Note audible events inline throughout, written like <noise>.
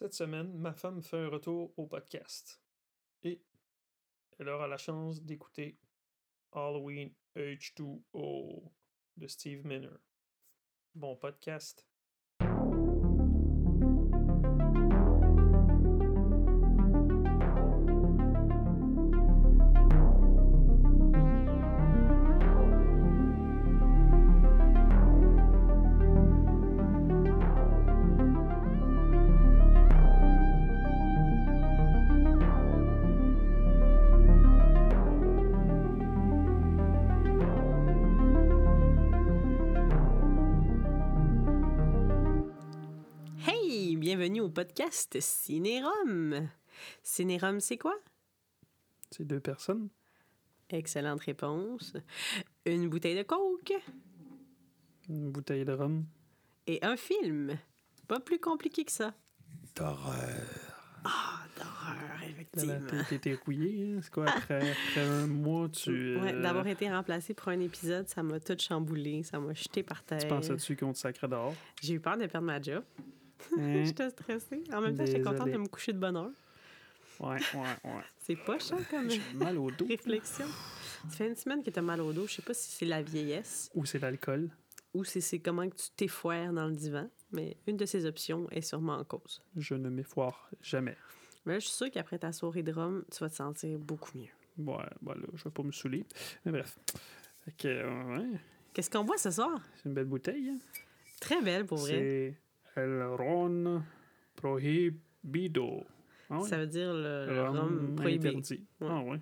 Cette semaine, ma femme fait un retour au podcast. Et elle aura la chance d'écouter Halloween H2O de Steve Miner. Bon podcast. Podcast Cinérum. Cinérum, c'est quoi? C'est deux personnes. Excellente réponse. Une bouteille de coke Une bouteille de rhum. et un film. Pas plus compliqué que ça. D'horreur. Ah, d'horreur, Dans la effectivement. t'étais rouillé, hein? C'est quoi, <laughs> après, après un mois, tu... Ouais, euh, D'avoir été remplacé pour un épisode, ça m'a tout chamboulé, ça m'a jeté par terre. Tu pensais-tu qu'on te sacrait dehors? J'ai eu peur de perdre ma job. Hein? <laughs> J'étais stressée. En même temps, j'étais contente de me coucher de bonne heure. Ouais, ouais, ouais. <laughs> C'est pas cher comme J'ai mal au dos. réflexion. Ça fait une semaine que t'as mal au dos. Je sais pas si c'est la vieillesse Ou c'est l'alcool. ou si c'est comment que tu t'effoires dans le divan, mais une de ces options est sûrement en cause. Je ne m'effoire jamais. Mais là, je suis sûre qu'après ta soirée de rhum, tu vas te sentir beaucoup mieux. Ouais, bah là, je vais pas me saouler. Mais bref. Fait que, ouais, Qu'est-ce qu'on boit ce soir? c'est une belle bouteille. hein. Très belle pour vrai. El Ron Prohibido. Ah ouais? Ça veut dire le, le rhum prohibé. interdit. Ouais. Ah ouais.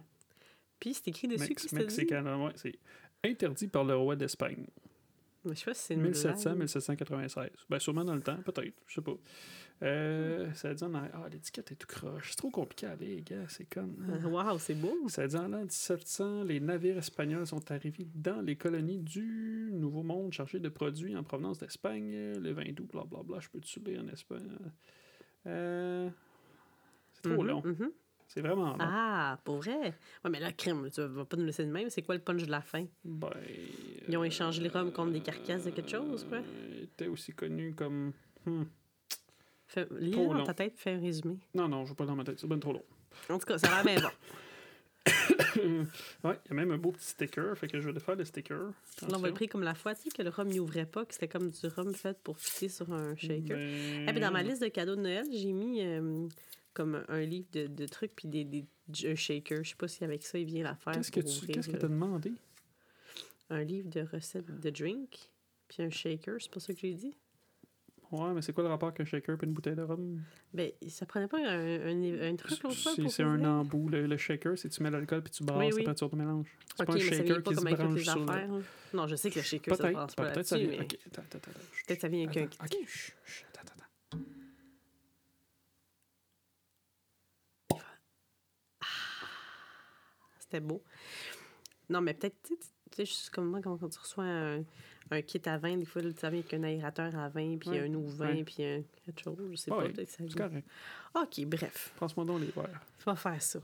Puis c'est écrit dessus, Mex? Mexicain, ouais, c'est interdit par le roi d'Espagne. Mais Je sais pas si c'est une blague. 1700-1796. Ben, sûrement dans le temps, peut-être. Je sais pas. Euh, Ça dit en arrière- Ah, l'étiquette est tout croche. C'est trop compliqué à lire, gars. C'est comme. <laughs> Wow, c'est beau. Ça dit en l'an 1700, les navires espagnols sont arrivés dans les colonies du Nouveau Monde chargés de produits en provenance d'Espagne. Le vin doux, blablabla. Je peux te lire en Espagne. Euh, C'est trop Mhm, long. mhm. C'est vraiment long. Ah, pour vrai? Ouais, mais là, crime, tu vas pas nous laisser de même. C'est quoi le punch de la fin? Ben, Ils ont échangé les rhums contre des carcasses de quelque chose, quoi? euh, était aussi connu comme. Hmm. Fais, lis Trop dans long. ta tête, fais un résumé. Non, non, je veux pas dans ma tête. C'est bien trop long. En tout cas, ça a l'air bien bon. <coughs> ouais, il y a même un beau petit sticker. Fait que je vais le faire le sticker. Là, on va Attention. le prix comme la fois, tu sais, que le rhum n'ouvrait pas, que c'était comme du rhum fait pour fitter sur un shaker. Ben, Et puis dans ma liste de cadeaux de Noël, j'ai mis euh, comme un livre de, de trucs puis des, des, un shaker. Je sais pas si avec ça, il vient l'affaire. Qu'est-ce que tu qu'est-ce que t'as demandé? Un livre de recettes de drink, puis un shaker, c'est pas ça que j'ai dit? Ouais, mais c'est quoi le rapport qu'un shaker et une bouteille de rhum? Ben, ça prenait pas un, un, un truc l'autre fois C'est un embout. Le, le shaker, c'est tu mets l'alcool puis tu brasses Oui, après oui. tu mélange. C'est Ok, pas un shaker pas qui se branche sur le... hein. Non, je sais que le shaker, ça Peut-être, passe pas peut-être ça là-dessus, vient... mais Ok, attends, attends, attends. Chut, peut-être ça vient avec un... ok, chut, chut, attends, attends, attends. C'était beau. Non, mais peut-être, tu sais, tu sais, juste comme moi, quand tu reçois un, un kit à vin, des fois, tu sais, avec un aérateur à vin, puis Ouais, un eau vin, ouais. puis un, quelque chose, je sais Ouais, pas, peut-être que ça C'est correct. OK, bref, Passe-moi donc les verres. va faire ça.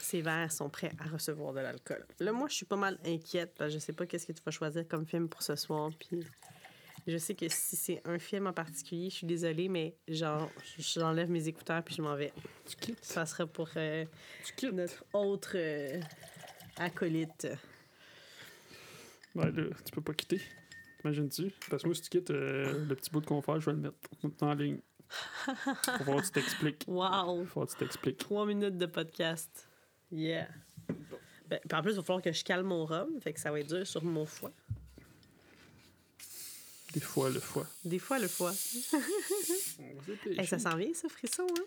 Ces verres sont prêts à recevoir de l'alcool. Là, moi, je suis pas mal inquiète, parce que je sais pas qu'est-ce que tu vas choisir comme film pour ce soir, puis... Je sais que si c'est un film en particulier, je suis désolée, mais genre, j'enlève mes écouteurs puis je m'en vais. Tu quittes. Ça sera pour euh, Tu quittes. notre autre euh, acolyte. Ben là, tu peux pas quitter. Imagines-tu? Parce que moi, si tu quittes euh, le petit bout de confort, je vais le mettre en ligne. Faut voir que tu t'expliques. Wow! Faut voir que tu t'expliques. Trois minutes de podcast. Yeah. Ben, en plus, il va falloir que je calme mon rhum, fait que ça va être dur sur mon foie. Des fois, le foie. Des fois, le foie. <laughs> Hey, ça sent bien, ça, frisson, hein?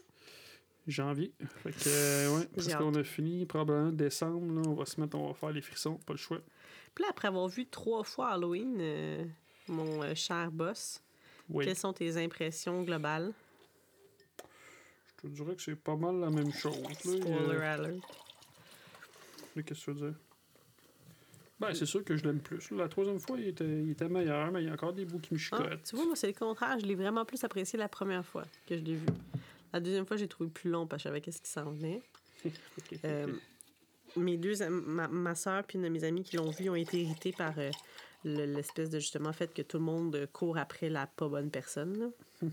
Janvier. Fait que, euh, ouais, parce qu'on a fini probablement décembre, là, on va se mettre, on va faire les frissons, pas le choix. Puis là, après avoir vu trois fois Halloween, euh, mon euh, cher boss, Oui. quelles sont tes impressions globales? Je te dirais que c'est pas mal la même chose. Là, Spoiler Euh, alert. Qu'est-ce que tu veux dire? Ben, c'est sûr que je l'aime plus. La troisième fois, il était, il était meilleur, mais il y a encore des bouts qui me Ah, chicotent. tu vois, moi, c'est le contraire. Je l'ai vraiment plus apprécié la première fois que je l'ai vu. La deuxième fois, j'ai trouvé plus long parce que je savais qu'est-ce qui s'en venait. <laughs> Euh, mes deux, ma, ma soeur puis une de mes amies qui l'ont vu ont été irrités par euh, le- l'espèce de justement fait que tout le monde euh, court après la pas bonne personne. là. <laughs>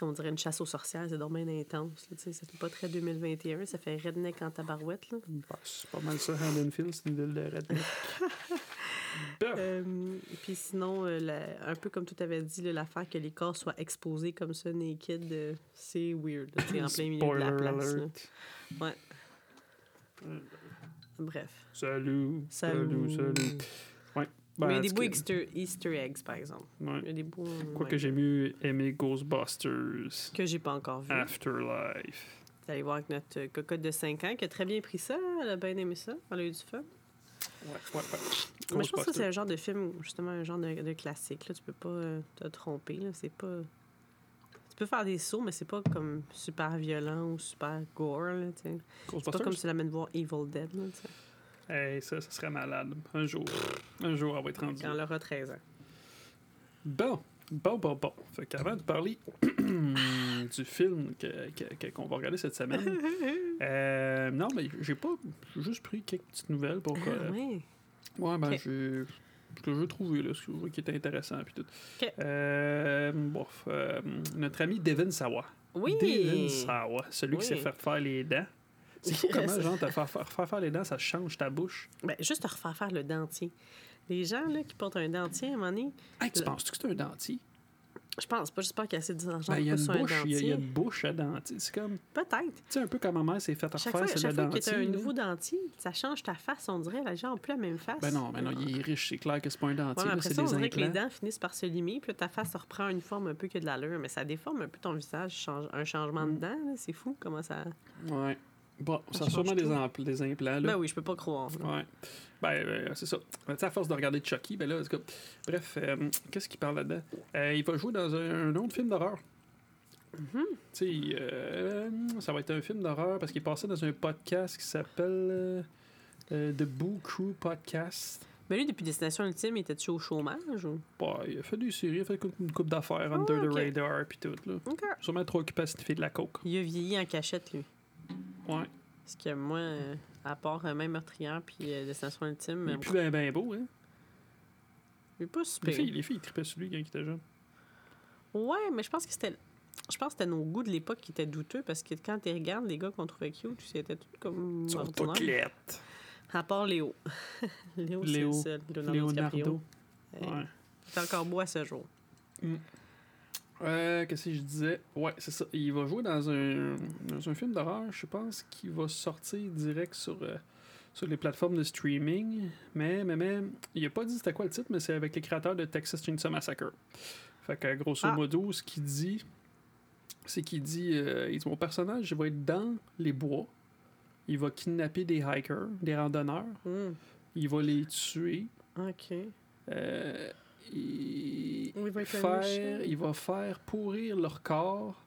on, dirait une chasse aux sorcières, c'est dommage intense. là, tu sais, ça fait pas très 2021, ça fait redneck en tabarouette. Là. Bah, c'est pas mal ça, Haddonfield, c'est une ville de redneck. <laughs> Euh, puis sinon, euh, la- un peu comme tu avais dit, l'affaire que les corps soient exposés comme ça, naked, euh, c'est weird. sais, en plein milieu de la place. alert. Ouais. Bref. Salut. Salut. Salut, salut. Ouais. Ben, Mais il y a en des beaux Easter, Easter eggs, par exemple. ouais. Il y a des beaux. Quoi ouais, que j'ai mieux aimé Ghostbusters que j'ai pas encore vu. Afterlife. Vous allez voir avec notre euh, cocotte de 5 ans qui a très bien pris ça. Elle a bien aimé ça. Elle a eu du fun. Ouais, ouais, ouais. Mais je pense que c'est un genre de film, justement, un genre de, de classique. Là. Tu peux pas euh, te tromper. C'est pas... Tu peux faire des sauts, mais c'est pas comme super violent ou super gore. C'est pas comme si tu l'amènes voir Evil Dead. Là. Hey, ça, ça serait malade. Un jour. Un jour, elle va être rendue. Quand elle aura 13 ans. Bon. Bon, bon, bon. Fait qu'avant de parler <clears throat> du film que- que- que- qu'on va regarder cette semaine, <laughs> euh, non, mais j'ai pas. J'ai juste pris quelques petites nouvelles pour. Ah, ouais. Ouais, ben, j'ai. Que j'ai trouvé, là, ce que je qui est intéressant, puis tout. Euh, bon, euh, notre ami Devin Sawa. Oui! Devin Sawa, celui qui Oui. sait faire faire les dents. C'est fou <laughs> comment, genre, te faire, faire, faire faire les dents, ça change ta bouche. Ben, juste te refaire faire le dentier. Les gens là, qui portent un dentier, à un moment donné, Hey, tu Le- penses-tu que c'est un dentier? Je pense pas, j'espère qu'il y a assez d'argent Ben, pour une ça, un bouche, il y a, y une bouche à dentier. C'est comme, tu Peut-être. sais, un peu comme ma mère s'est fait Chaque refaire, fois, c'est chaque le fois que dentier. tu as un là. nouveau dentier, ça change ta face, on dirait. Les gens ont plus la même face. Ben non, mais non, il est riche, c'est clair que c'est pas un Ouais, dentier, mais là, après c'est ça, on des dirait que les dents finissent par se limer, puis là, ta face reprend une forme un peu que de l'allure, mais ça déforme un peu ton visage, change, un changement Mm. de dents, là, c'est fou comment ça... Ouais. Bon, ça a sûrement des, implants, là. Ben oui, je peux pas croire. Ouais. Ben, euh, c'est ça. Ben, à force de regarder Chucky, ben là, cas, bref, euh, qu'est-ce qu'il parle là-dedans? Euh, il va jouer dans un, un autre film d'horreur. Mhm. Tu sais, euh, ça va être un film d'horreur parce qu'il est passé dans un podcast qui s'appelle euh, The Boo Crew Podcast. Mais lui, depuis Destination Ultime, il était-tu au chômage ou... Bah, il a fait des séries, il a fait une coupe d'affaires, Under ok. the Radar, puis tout, là. OK. Sûrement trop occupé à sniffer de la coke. Il a vieilli en cachette, lui. Ouais. Parce que moi, euh, à part euh, même Meurtrière puis euh, Destination Ultime, Il est euh, plus bien ben beau, hein. il est pas Les super. filles, les filles, ils tripaient sur lui quand il était jeune. Ouais, mais je pense que c'était... Je pense que c'était nos goûts de l'époque qui étaient douteux parce que quand tu regardes les gars qu'on trouvait cute, c'était tout comme. Ils toutes. À part Léo. <laughs> Léo, c'est le seul. Leonardo, DiCaprio. Leonardo. Ouais. Il est encore beau à ce jour. Euh, Qu'est-ce que je disais? Ouais, c'est ça. Il va jouer dans un, dans un film d'horreur, je pense, qui va sortir direct sur, euh, sur les plateformes de streaming. Mais, mais, mais, il a pas dit c'était quoi le titre, mais c'est avec les créateurs de Texas Chainsaw Massacre. Fait que, grosso Ah. modo, ce qu'il dit, c'est qu'il dit, euh, il dit Mon personnage, il va être dans les bois. Il va kidnapper des hikers, des randonneurs. Hmm. Il va les tuer. OK. Euh, il, Il va faire, il va faire pourrir leur corps,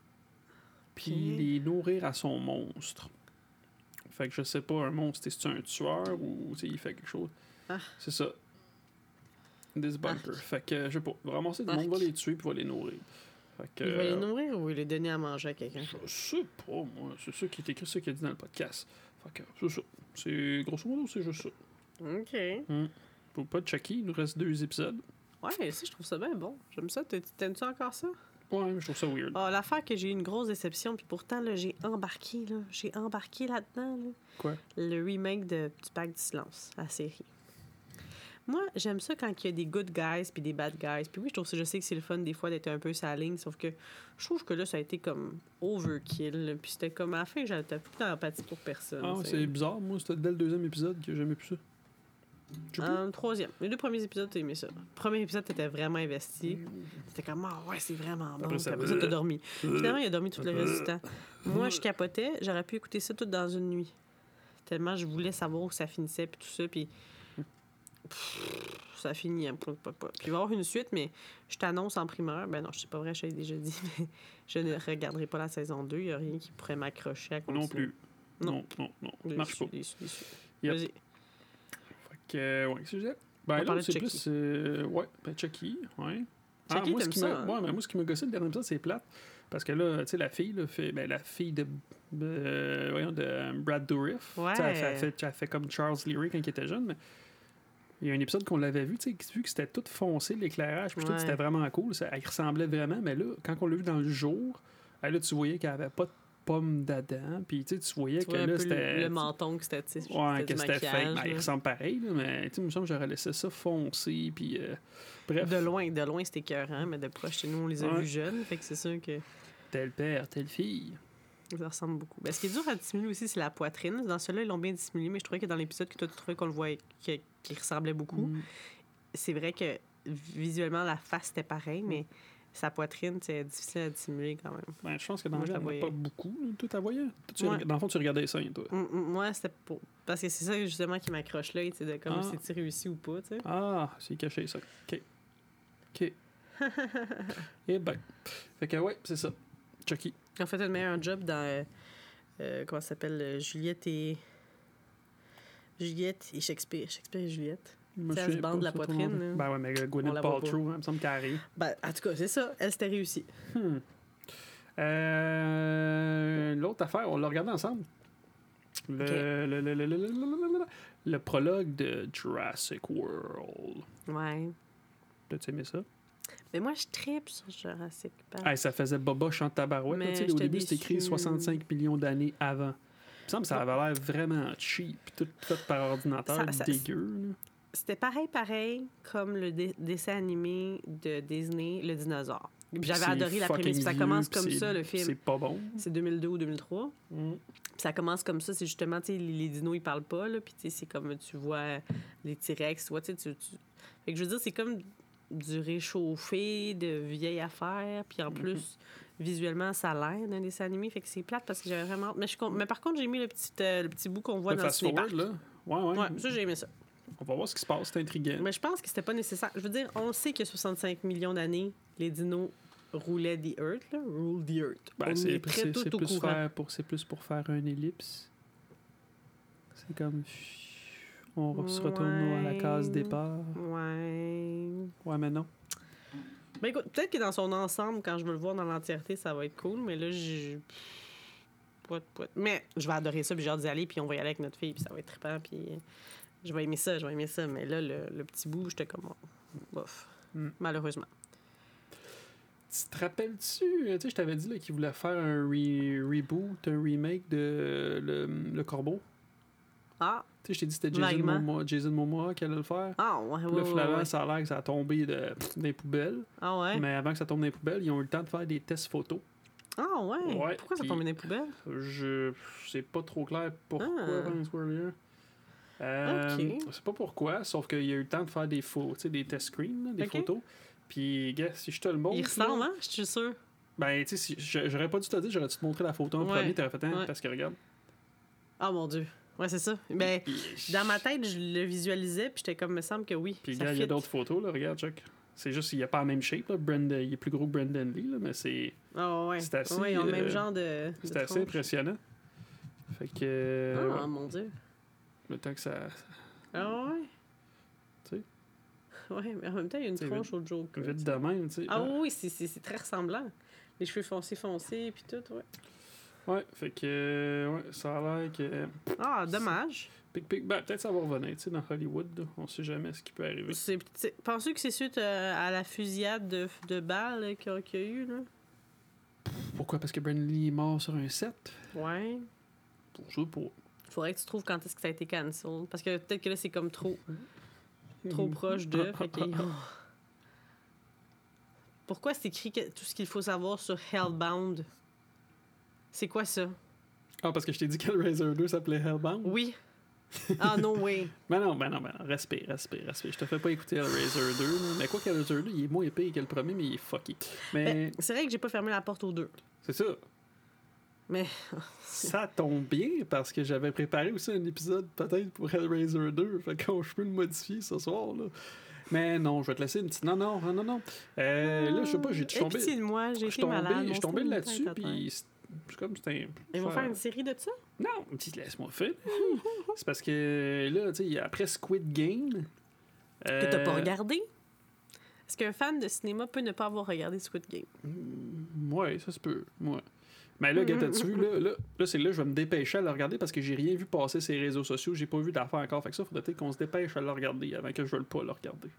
puis les nourrir à son monstre. Fait que je sais pas, un monstre, est-ce un tueur ou il fait quelque chose? Ah. C'est ça. This bunker. Fait que, je sais pas, ramasser du Arc. monde, va les tuer, puis va les nourrir. Fait que, Il va les euh, nourrir ou il les donner à manger à quelqu'un? je sais pas, moi. C'est ça qui est écrit, c'est ça qu'il a dit dans le podcast. Fait que, c'est ça. C'est, grosso modo, c'est juste ça. OK. Faut pas de Chucky, il nous reste deux épisodes. Ouais, ça, je trouve ça bien bon. J'aime ça. T'aimes- T'aimes-tu encore ça? Ouais, mais je trouve ça weird. Ah, l'affaire que j'ai eu une grosse déception, puis pourtant, là, j'ai embarqué, là. J'ai embarqué là-dedans, là. Quoi? Le remake de, du Pacte du silence, la série. Moi, j'aime ça quand il y a des good guys puis des bad guys. Puis oui, je trouve ça, je sais que c'est le fun des fois d'être un peu sa ligne, sauf que je trouve que là, ça a été comme overkill. Puis c'était comme à la fin, j'avais plus d'empathie pour personne. Ah, c'est bizarre, moi, c'était dès le deuxième épisode que j'aimais plus ça. Euh, le troisième. Les deux premiers épisodes, t'as aimé ça. Le premier épisode, t'étais vraiment investi. C'était comme, ah ouais, c'est vraiment bon. Après ça- Après ça, t'as dormi. Finalement, il a dormi tout le reste du temps. <laughs> Moi, je capotais. J'aurais pu écouter ça tout dans une nuit. Tellement je voulais savoir où ça finissait, puis tout ça. Puis pff, ça finit. hein, pas- pas- pas. Puis il va y avoir une suite, mais je t'annonce en primeur. Ben non, je sais pas vrai, je l'ai déjà dit, <laughs> mais je ne regarderai pas la saison 2. Il n'y a rien qui pourrait m'accrocher à continuer. non plus. Non. Non, non, non. Marche pas. déçu, déçu. Yep. Vas-y. Que, ouais, je disais? On Ben là, c'est plus. euh, ouais, ben Chucky, ouais. Chucky, moi, ce qui ça, m'a hein? ouais, mais moi, ce qui m'a gossé le dernier épisode, c'est plate. Parce que là, tu sais, la fille, là, fait, ben, la fille de, euh, voyons, de Brad Dourif, Ouais. elle, fait, elle fait, elle fait comme Charles Leary quand il était jeune, mais Il y a un épisode qu'on l'avait vu, tu sais, vu que c'était tout foncé, l'éclairage, puis tout, Ouais. c'était vraiment cool. Ça, elle ressemblait vraiment, mais là, quand on l'a vu dans le jour, là, tu voyais qu'elle avait pas de pommes d'Adam, puis tu voyais Tu que là, c'était. le, menton que c'était, Ouais, que c'était fake. Ben, il ressemble pareil, là, mais tu me semble que j'aurais laissé ça foncer, puis euh, bref. De loin, de loin, c'était écœurant, mais de proche, chez nous, on les a Ouais. vus jeunes, fait que c'est sûr que Tel père, telle fille. ça ressemble beaucoup. Ben, ce qui est dur à dissimuler aussi, c'est la poitrine. Dans celui-là, ils l'ont bien dissimulé, mais je trouvais que dans l'épisode que tu trouvais qu'on le voyait, qu'il ressemblait beaucoup. Mm. C'est vrai que visuellement, la face était pareil, mais sa poitrine, c'est difficile à dissimuler quand même. Ben, je pense que dans Moi, le en voyais. pas beaucoup. là. Voyais? Toi, tu Ouais. Dans le fond, tu regardais ça, toi. Moi, c'était pour. Parce que c'est ça, justement, qui m'accroche sais, de comme Ah. si tu réussi ou pas. Ah, c'est caché, ça. OK. OK. Eh ben. Fait que, ouais, c'est ça. Chucky. Ont fait un meilleur job dans. euh, euh, comment ça s'appelle euh, Juliette et. Juliette et Shakespeare. Shakespeare et Juliette. Ça se bande la poitrine. Ben ouais, mais Gwyneth Paltrow, hein, il me semble qu'elle arrive. Ben, en tout cas, c'est ça. Elle, c'était réussi. Hmm. Euh, L'autre affaire, on l'a regardé ensemble. Le, prologue de Jurassic World. Ouais. T'as-tu aimé ça? Mais moi, je tripe sur Jurassic Park. Hey, ça faisait boboche en tabarouette. là, Au début, c'était écrit déçue. 65 millions d'années avant. Il me semble que ça avait l'air vraiment cheap, tout fait par ordinateur, Ça- ça- dégueu. C'était pareil, pareil, comme le dessin animé de Disney, Le Dinosaure. J'avais adoré la prémisse. Ça commence comme ça, le film. C'est pas bon. C'est 2002 ou 2003. Puis ça commence comme ça. C'est justement, tu sais, les, dinos, ils parlent pas, là. Puis, c'est comme tu vois les T-Rex, tu vois, tu tu- Fait que je veux dire, c'est comme du réchauffé, de vieille affaire. Puis en plus, visuellement, ça a l'air d'un dessin animé. Fait que c'est plate parce que j'avais vraiment. Mais, je Mais par contre, j'ai mis le petit, euh, le petit bout qu'on voit Le dans le fast forward, là? Ouais, ouais. Ouais, ça, j'ai aimé ça. On va voir ce qui se passe, c'est intriguant. Mais je pense que c'était pas nécessaire. Je veux dire, on sait que 65 millions d'années, les dinos roulaient the Earth, là. Rule the Earth. Ben, c'est plus, faire pour, c'est plus pour faire un ellipse. C'est comme. On se retourne à la case départ. Ouais. Ouais, mais non. Ben écoute, peut-être que dans son ensemble, quand je veux le voir dans l'entièreté, ça va être cool, mais là, pouet. Mais je vais adorer ça, puis j'ai hâte d'y aller, puis on va y aller avec notre fille, puis ça va être trippant, puis je vais aimer ça, je vais aimer ça. Mais là, le, le petit bout, j'étais comme. oh, bof. Mm. Malheureusement. Tu te rappelles-tu, euh, tu sais, je t'avais dit qu'il voulait faire un re- reboot, un remake de Le, le Corbeau? Ah, Tu sais, je t'ai dit que c'était Jason. Momoa, Jason Momoa qui allait le faire. ah, ouais, ouais, là, finalement, ouais. ça a l'air que ça a tombé de, dans les poubelles. Ah, ouais. Mais avant que ça tombe dans les poubelles, ils ont eu le temps de faire des tests photos. Ah, ouais. Ouais, Pourquoi ça tombe dans les poubelles? Je sais pas trop clair pourquoi Ah. Euh, Ok. Je sais pas pourquoi, sauf qu'il y a eu le temps de faire des sais, des test screens, des photos. Puis, gars, si je te le montre. Il ressemble, hein? Je suis sûre. Ben, tu sais, si, je- j'aurais pas dû te dire, j'aurais dû te montrer la photo en Ouais. premier, t'aurais fait, hein, Ouais. parce que regarde. Ah, mon Dieu. Ouais, c'est ça. Ben, dans ma tête, je le visualisais, puis j'étais comme, me semble que oui. Puis, gars, il y a d'autres photos, là, regarde, Chuck. C'est juste qu'il n'y a pas la même shape, là. Brandon, il est plus gros que Brandon Lee, là, mais c'est Ah, ouais. C'est assez, Ouais, ils ont le même genre de. c'est de assez impressionnant. Fait que. Ah, ouais, mon Dieu. Le temps que ça. Ah, ouais? Tu sais. Ouais, mais en même temps, il y a une Tu sais, tronche au Joker. Vite de même, tu sais. Ah, oui, oui, c'est- c'est c'est très ressemblant. Les cheveux foncés, foncés, puis tout, ouais. Ouais, fait que. euh, ouais, ça a l'air que. Ah, dommage. Pic, pic, ben, peut-être ça va revenir, tu sais, dans Hollywood, là. On sait jamais ce qui peut arriver. Penses-tu que c'est suite euh, à la fusillade de, de balles qu'il y a- qu'il y a eu, là? Pourquoi? Parce que Brandon Lee est mort sur un set? Ouais. Pour ça, pour. Faudrait que tu trouves quand est-ce que ça a été cancel. Parce que peut-être que là, c'est comme trop, trop proche de. fait que- Pourquoi c'est écrit que- tout ce qu'il faut savoir sur Hellbound? C'est quoi ça? Ah, parce que je t'ai dit que Hellraiser 2 s'appelait Hellbound? Oui. Ah non, oui. <laughs> Ben non, ben non, ben non. Respect, respect, respect. Je te fais pas écouter Hellraiser 2, là. Mais quoi qu'Hellraiser 2, il est moins épais que le premier, mais il est fucky. Mais Ben, c'est vrai que j'ai pas fermé la porte aux deux. c'est ça. Mais Ça tombe bien parce que j'avais préparé aussi un épisode peut-être pour Hellraiser 2. Fait qu'on je peux le modifier ce soir, là. Mais non, je vais te laisser une petite. Non, non, non, non, non. Euh, là, je sais pas, j'ai Aie tombé. de moi, j'ai Je suis été malade. tombé, je suis tombé là-dessus, puis c'est comme c'était un. Ils vont faire une série de ça? Non, dis, laisse-moi faire. <laughs> c'est parce que là, tu sais, après Squid Game. Que t'as pas euh, regardé? Est-ce qu'un fan de cinéma peut ne pas avoir regardé Squid Game? Mm, Ouais, ça se peut. Ouais. Mais là, gars, tu vu, là, là, là c'est là je vais me dépêcher à le regarder parce que j'ai rien vu passer ces réseaux sociaux. J'ai pas vu d'affaires encore. Fait que ça, faudrait peut-être qu'on se dépêche à le regarder avant que je veuille pas le regarder.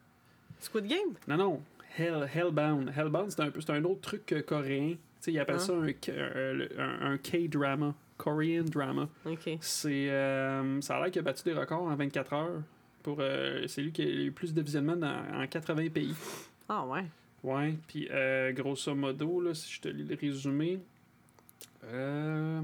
Squid Game? Non, non. Hell, Hellbound. Hellbound, c'est un, c'est un autre truc euh, coréen. Tu sais, ils appellent Hein? ça un, un, un- K-drama. Korean drama. OK. C'est, euh, ça a l'air qu'il a battu des records en 24 heures. Pour, euh, c'est lui qui a eu le plus de visionnements dans- en 80 pays. Ah ouais. Ouais, puis euh, grosso modo, là, si je te lis le résumé. Euh,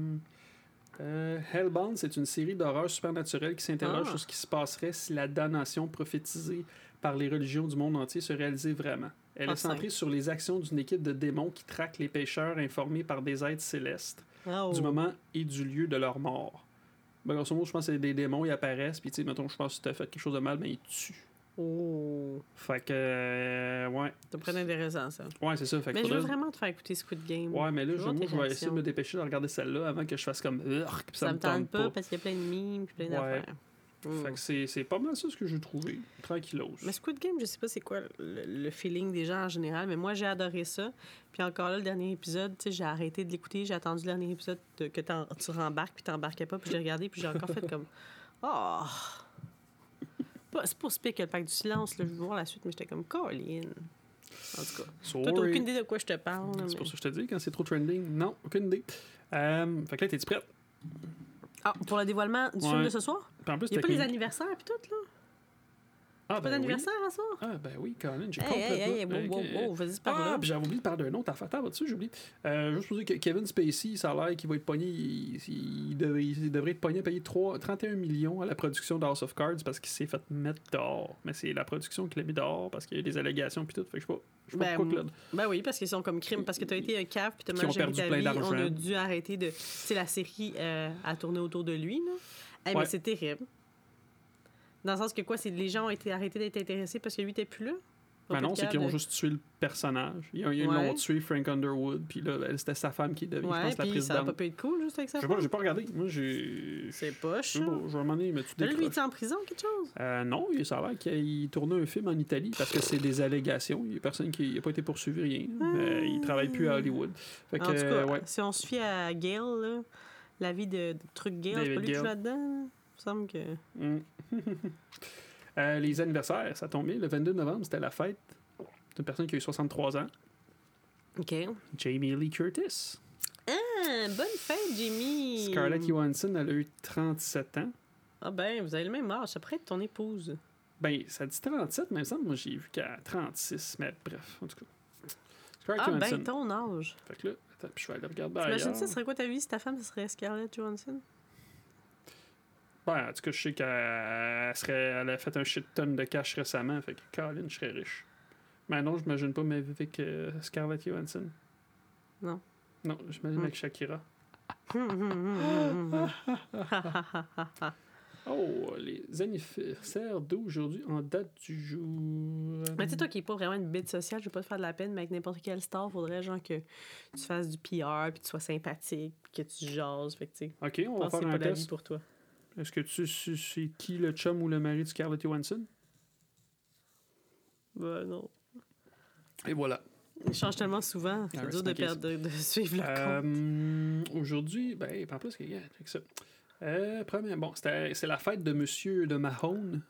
euh, Hellbound, c'est une série d'horreurs supernaturelles qui s'interroge Ah. sur ce qui se passerait si la damnation prophétisée par les religions du monde entier se réalisait vraiment. Elle Ah, est centrée sur les actions d'une équipe de démons qui traquent les pécheurs informés par des êtres célestes Oh. du moment et du lieu de leur mort. Ben, grosso modo, je pense que c'est des démons, ils apparaissent, puis tu sais, mettons, je pense que tu as fait quelque chose de mal, ben ils tuent. Oh. Fait que, euh, ouais. C'est très intéressant, ça. Ouais, c'est ça. Fait Mais je veux vraiment te faire écouter Squid Game. Ouais, mais là, je, moi, je vais essayer de me dépêcher de regarder celle-là avant que je fasse comme. Puis Ça, me tente pas, parce qu'il y a plein de mimes puis plein Ouais. d'affaires. Mm. Fait que c'est pas mal ça ce que j'ai trouvé. Tranquillos. Mais Squid Game, je sais pas c'est quoi le, le feeling des gens en général, mais moi j'ai adoré ça. Puis encore là, le dernier épisode, tu sais, j'ai arrêté de l'écouter, j'ai attendu le dernier épisode de- que tu rembarques, puis t'embarquais pas, puis j'ai regardé, puis j'ai encore fait comme Oh! <laughs> Pas- C'est pas si pire que le pack du silence, là, je veux voir la suite, mais j'étais comme Colin. En tout cas, t'as aucune idée de quoi je te parle. C'est mais- pour ça que je te dis, quand c'est trop trending, non, aucune idée. Euh, fait que là, t'es-tu prête? Ah, pour le dévoilement du film de ce soir? Puis en plus, Il y a pas les anniversaires, puis tout, là? Ah, Pas ben oui. d'anniversaire à ça? Ah, ben oui, Colin, j'ai Hey, complètement... hey, hey, wow, wow, wow, vas-y, par Ah, puis j'avais oublié de parler d'un autre affaire. Attends, dessus, j'ai oublié. Euh, juste pour dire que Kevin Spacey, ça a l'air qu'il va être pogné. Il, il devrait, il devrait être pogné à payer 3 31 millions à la production d'House of Cards parce qu'il s'est fait mettre dehors. Mais c'est la production qui l'a mis dehors parce qu'il y a eu des allégations puis tout. Fait que je sais pas. Je sais pas Ben, pourquoi là- Ben oui, parce qu'ils sont comme crime. Parce que tu as été un cave puis tu Qui as ont mal géré perdu ta plein vie. d'argent. On a dû arrêter de. Sais, la série euh, a tourné autour de lui. Là. Eh, Ouais. Mais c'est terrible. Dans le sens que quoi, c'est les gens ont été arrêtés d'être intéressés parce que lui était plus là? Ben non, c'est qu'ils ont de- juste tué le personnage. Ils, ont- ils Ouais. l'ont tué, Frank Underwood. Puis là, ben, c'était sa femme qui est devenue, je Ouais, pense, la puis ça a présidente. pas pu être cool juste avec ça. Je sais pas, j'ai pas regardé. Moi, j'ai. C'est poche. Je je vais m'en aller, mais tu Là, lui, il est en prison, quelque chose? Euh, non, il- ça a l'air qu'il tournait un film en Italie parce que c'est des allégations. Il n'y a personne qui n'a pas été poursuivi, rien. Mais il travaille plus à Hollywood. Fait que, en tout cas, euh, ouais. si on se fie à Gail, là, la vie de, de truc David pas lui Gale. là-dedans. Me semble que. Mm. <laughs> Euh, les anniversaires, ça tombe bien. Le 22 novembre, c'était la fête d'une personne qui a eu 63 ans, OK. Jamie Lee Curtis. Ah, bonne fête, Jimmy. Scarlett Johansson, elle a eu 37 ans. Ah ben, vous avez le même âge. Ça pourrait être ton épouse. Ben, ça dit 37, mais il me semble, moi, j'ai vu qu'elle a 36. Mais bref, en tout cas. Scarlett Ah Johansson. ben, ton âge. Fait que là, attends, puis je vais aller regarder T'imagines ça, ce serait quoi ta vie si ta femme, ce serait Scarlett Johansson? Ben, en tout cas, je sais qu'elle serait, elle a fait un shit ton de cash récemment, fait que Colin, je serais riche. Mais non, j'imagine pas ma vie avec euh, Scarlett Johansson. Non. Non, j'imagine Hmm. avec Shakira. Hum, <laughs> hum. Oh, les anniversaires d'aujourd'hui en date du jour. Mais tu sais, toi qui n'es pas vraiment une bête sociale, je vais pas te faire de la peine, mais avec n'importe quelle star, faudrait genre que tu fasses du PR, puis que tu sois sympathique, puis que tu jases. Fait que tu sais, Ok, on va faire un test. pour toi. Est-ce que tu sais c'est qui le chum ou le mari de Scarlett Johansson? Ben non. Et voilà. Il change tellement souvent. Ah, C'est dur de, perdre, de, de suivre le compte. Euh, Aujourd'hui, ben, en plus, regarde, check ça. Euh, premier, bon, c'est la fête de Monsieur de Mahone.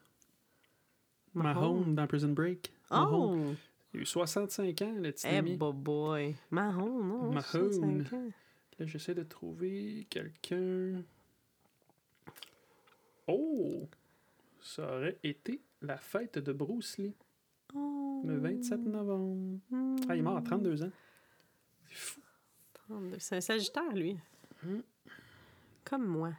Mahone dans Prison Break. Mahone. Oh! Il a eu 65 ans, le petit Eh, ami. boy, boy. Marron, non? Mahone. 65 ans. Là, j'essaie de trouver quelqu'un. Oh! Ça aurait été la fête de Bruce Lee, Oh. le 27 novembre. Ah, il est mort à 32 ans. C'est fou. 32. C'est un sagittaire, lui. Hmm. Comme moi.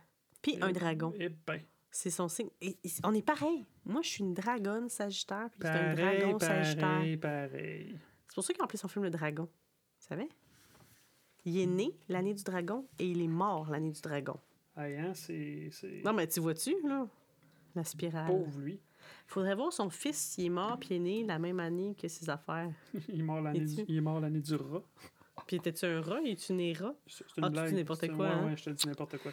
Puis un dragon. Eh ben. C'est son signe. Et- et- on est pareil. Moi, je suis une dragonne sagittaire, puis c'est un Pareil, dragon sagittaire. pareil, pareil. C'est pour ça qu'ils ont appelé son film Le Dragon. Tu savais? Il est né l'année du dragon et il est mort l'année du dragon. Hein, c'est. Non, mais tu vois-tu, là? La spirale. Pauvre lui. Faudrait voir son fils s'il est mort puis est né la même année que ses affaires. <laughs> il est mort l'année du, il est mort l'année du rat. Puis était-tu un rat? Es-tu né rat? C'est une Ah, tu n'importe quoi, Ouais, hein? ouais, je te dis n'importe quoi.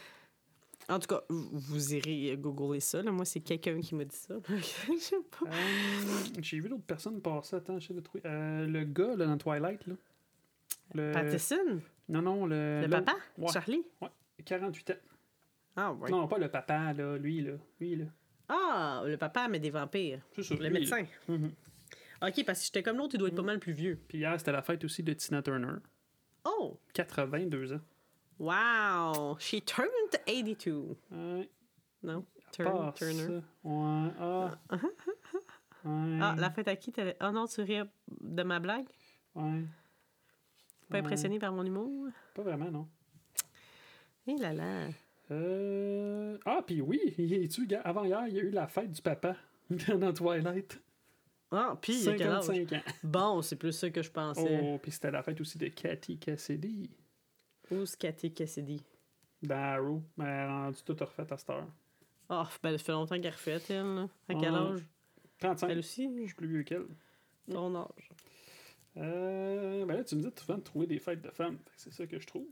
En tout cas, vous irez googler ça. Là. Moi, c'est quelqu'un qui m'a dit ça. <laughs> Je sais pas. Euh, J'ai vu d'autres personnes passer. Attends, j'essaie de trouver. Euh, le gars là, dans Twilight, là. Le... Patterson? Non, non, le. Le papa? Ouais. Charlie? 48 ans. Ah, ouais. Non, pas le papa, là. Lui, là. Lui, là. Ah, le papa, mais des vampires. C'est ça. Le lui, médecin. Mhm. Ok, parce que j'étais comme l'autre, il doit être pas mal plus vieux. Puis hier, c'était la fête aussi de Tina Turner. Oh! 82 ans. Wow! She turned 82. Ouais. Non? Turn, Turner. Ouais. Ah. <laughs> Ouais. Ah, la fête à qui? t'avais- Oh non, tu ris de ma blague? Ouais. Pas Ouais. impressionné par mon humour? Pas vraiment, non. Eh là là. Euh... Ah, puis oui, il- tu, gars, avant hier, il y a eu la fête du papa <laughs> dans Twilight. Ah, puis il y a quel âge? 55 ans. Bon, c'est plus ça que je pensais. Oh, puis c'était la fête aussi de Cathy Cassidy Où c'est Cathy Cassidy? dans Arrow. Mais elle a rendu tout refait à cette heure. Oh, ben, ça fait longtemps qu'elle refait, elle. là. À quel âge? 35. Elle aussi? Je suis plus vieux qu'elle. Ton âge. Euh, ben là, tu me dis souvent de trouver des fêtes de femmes. C'est ça que je trouve.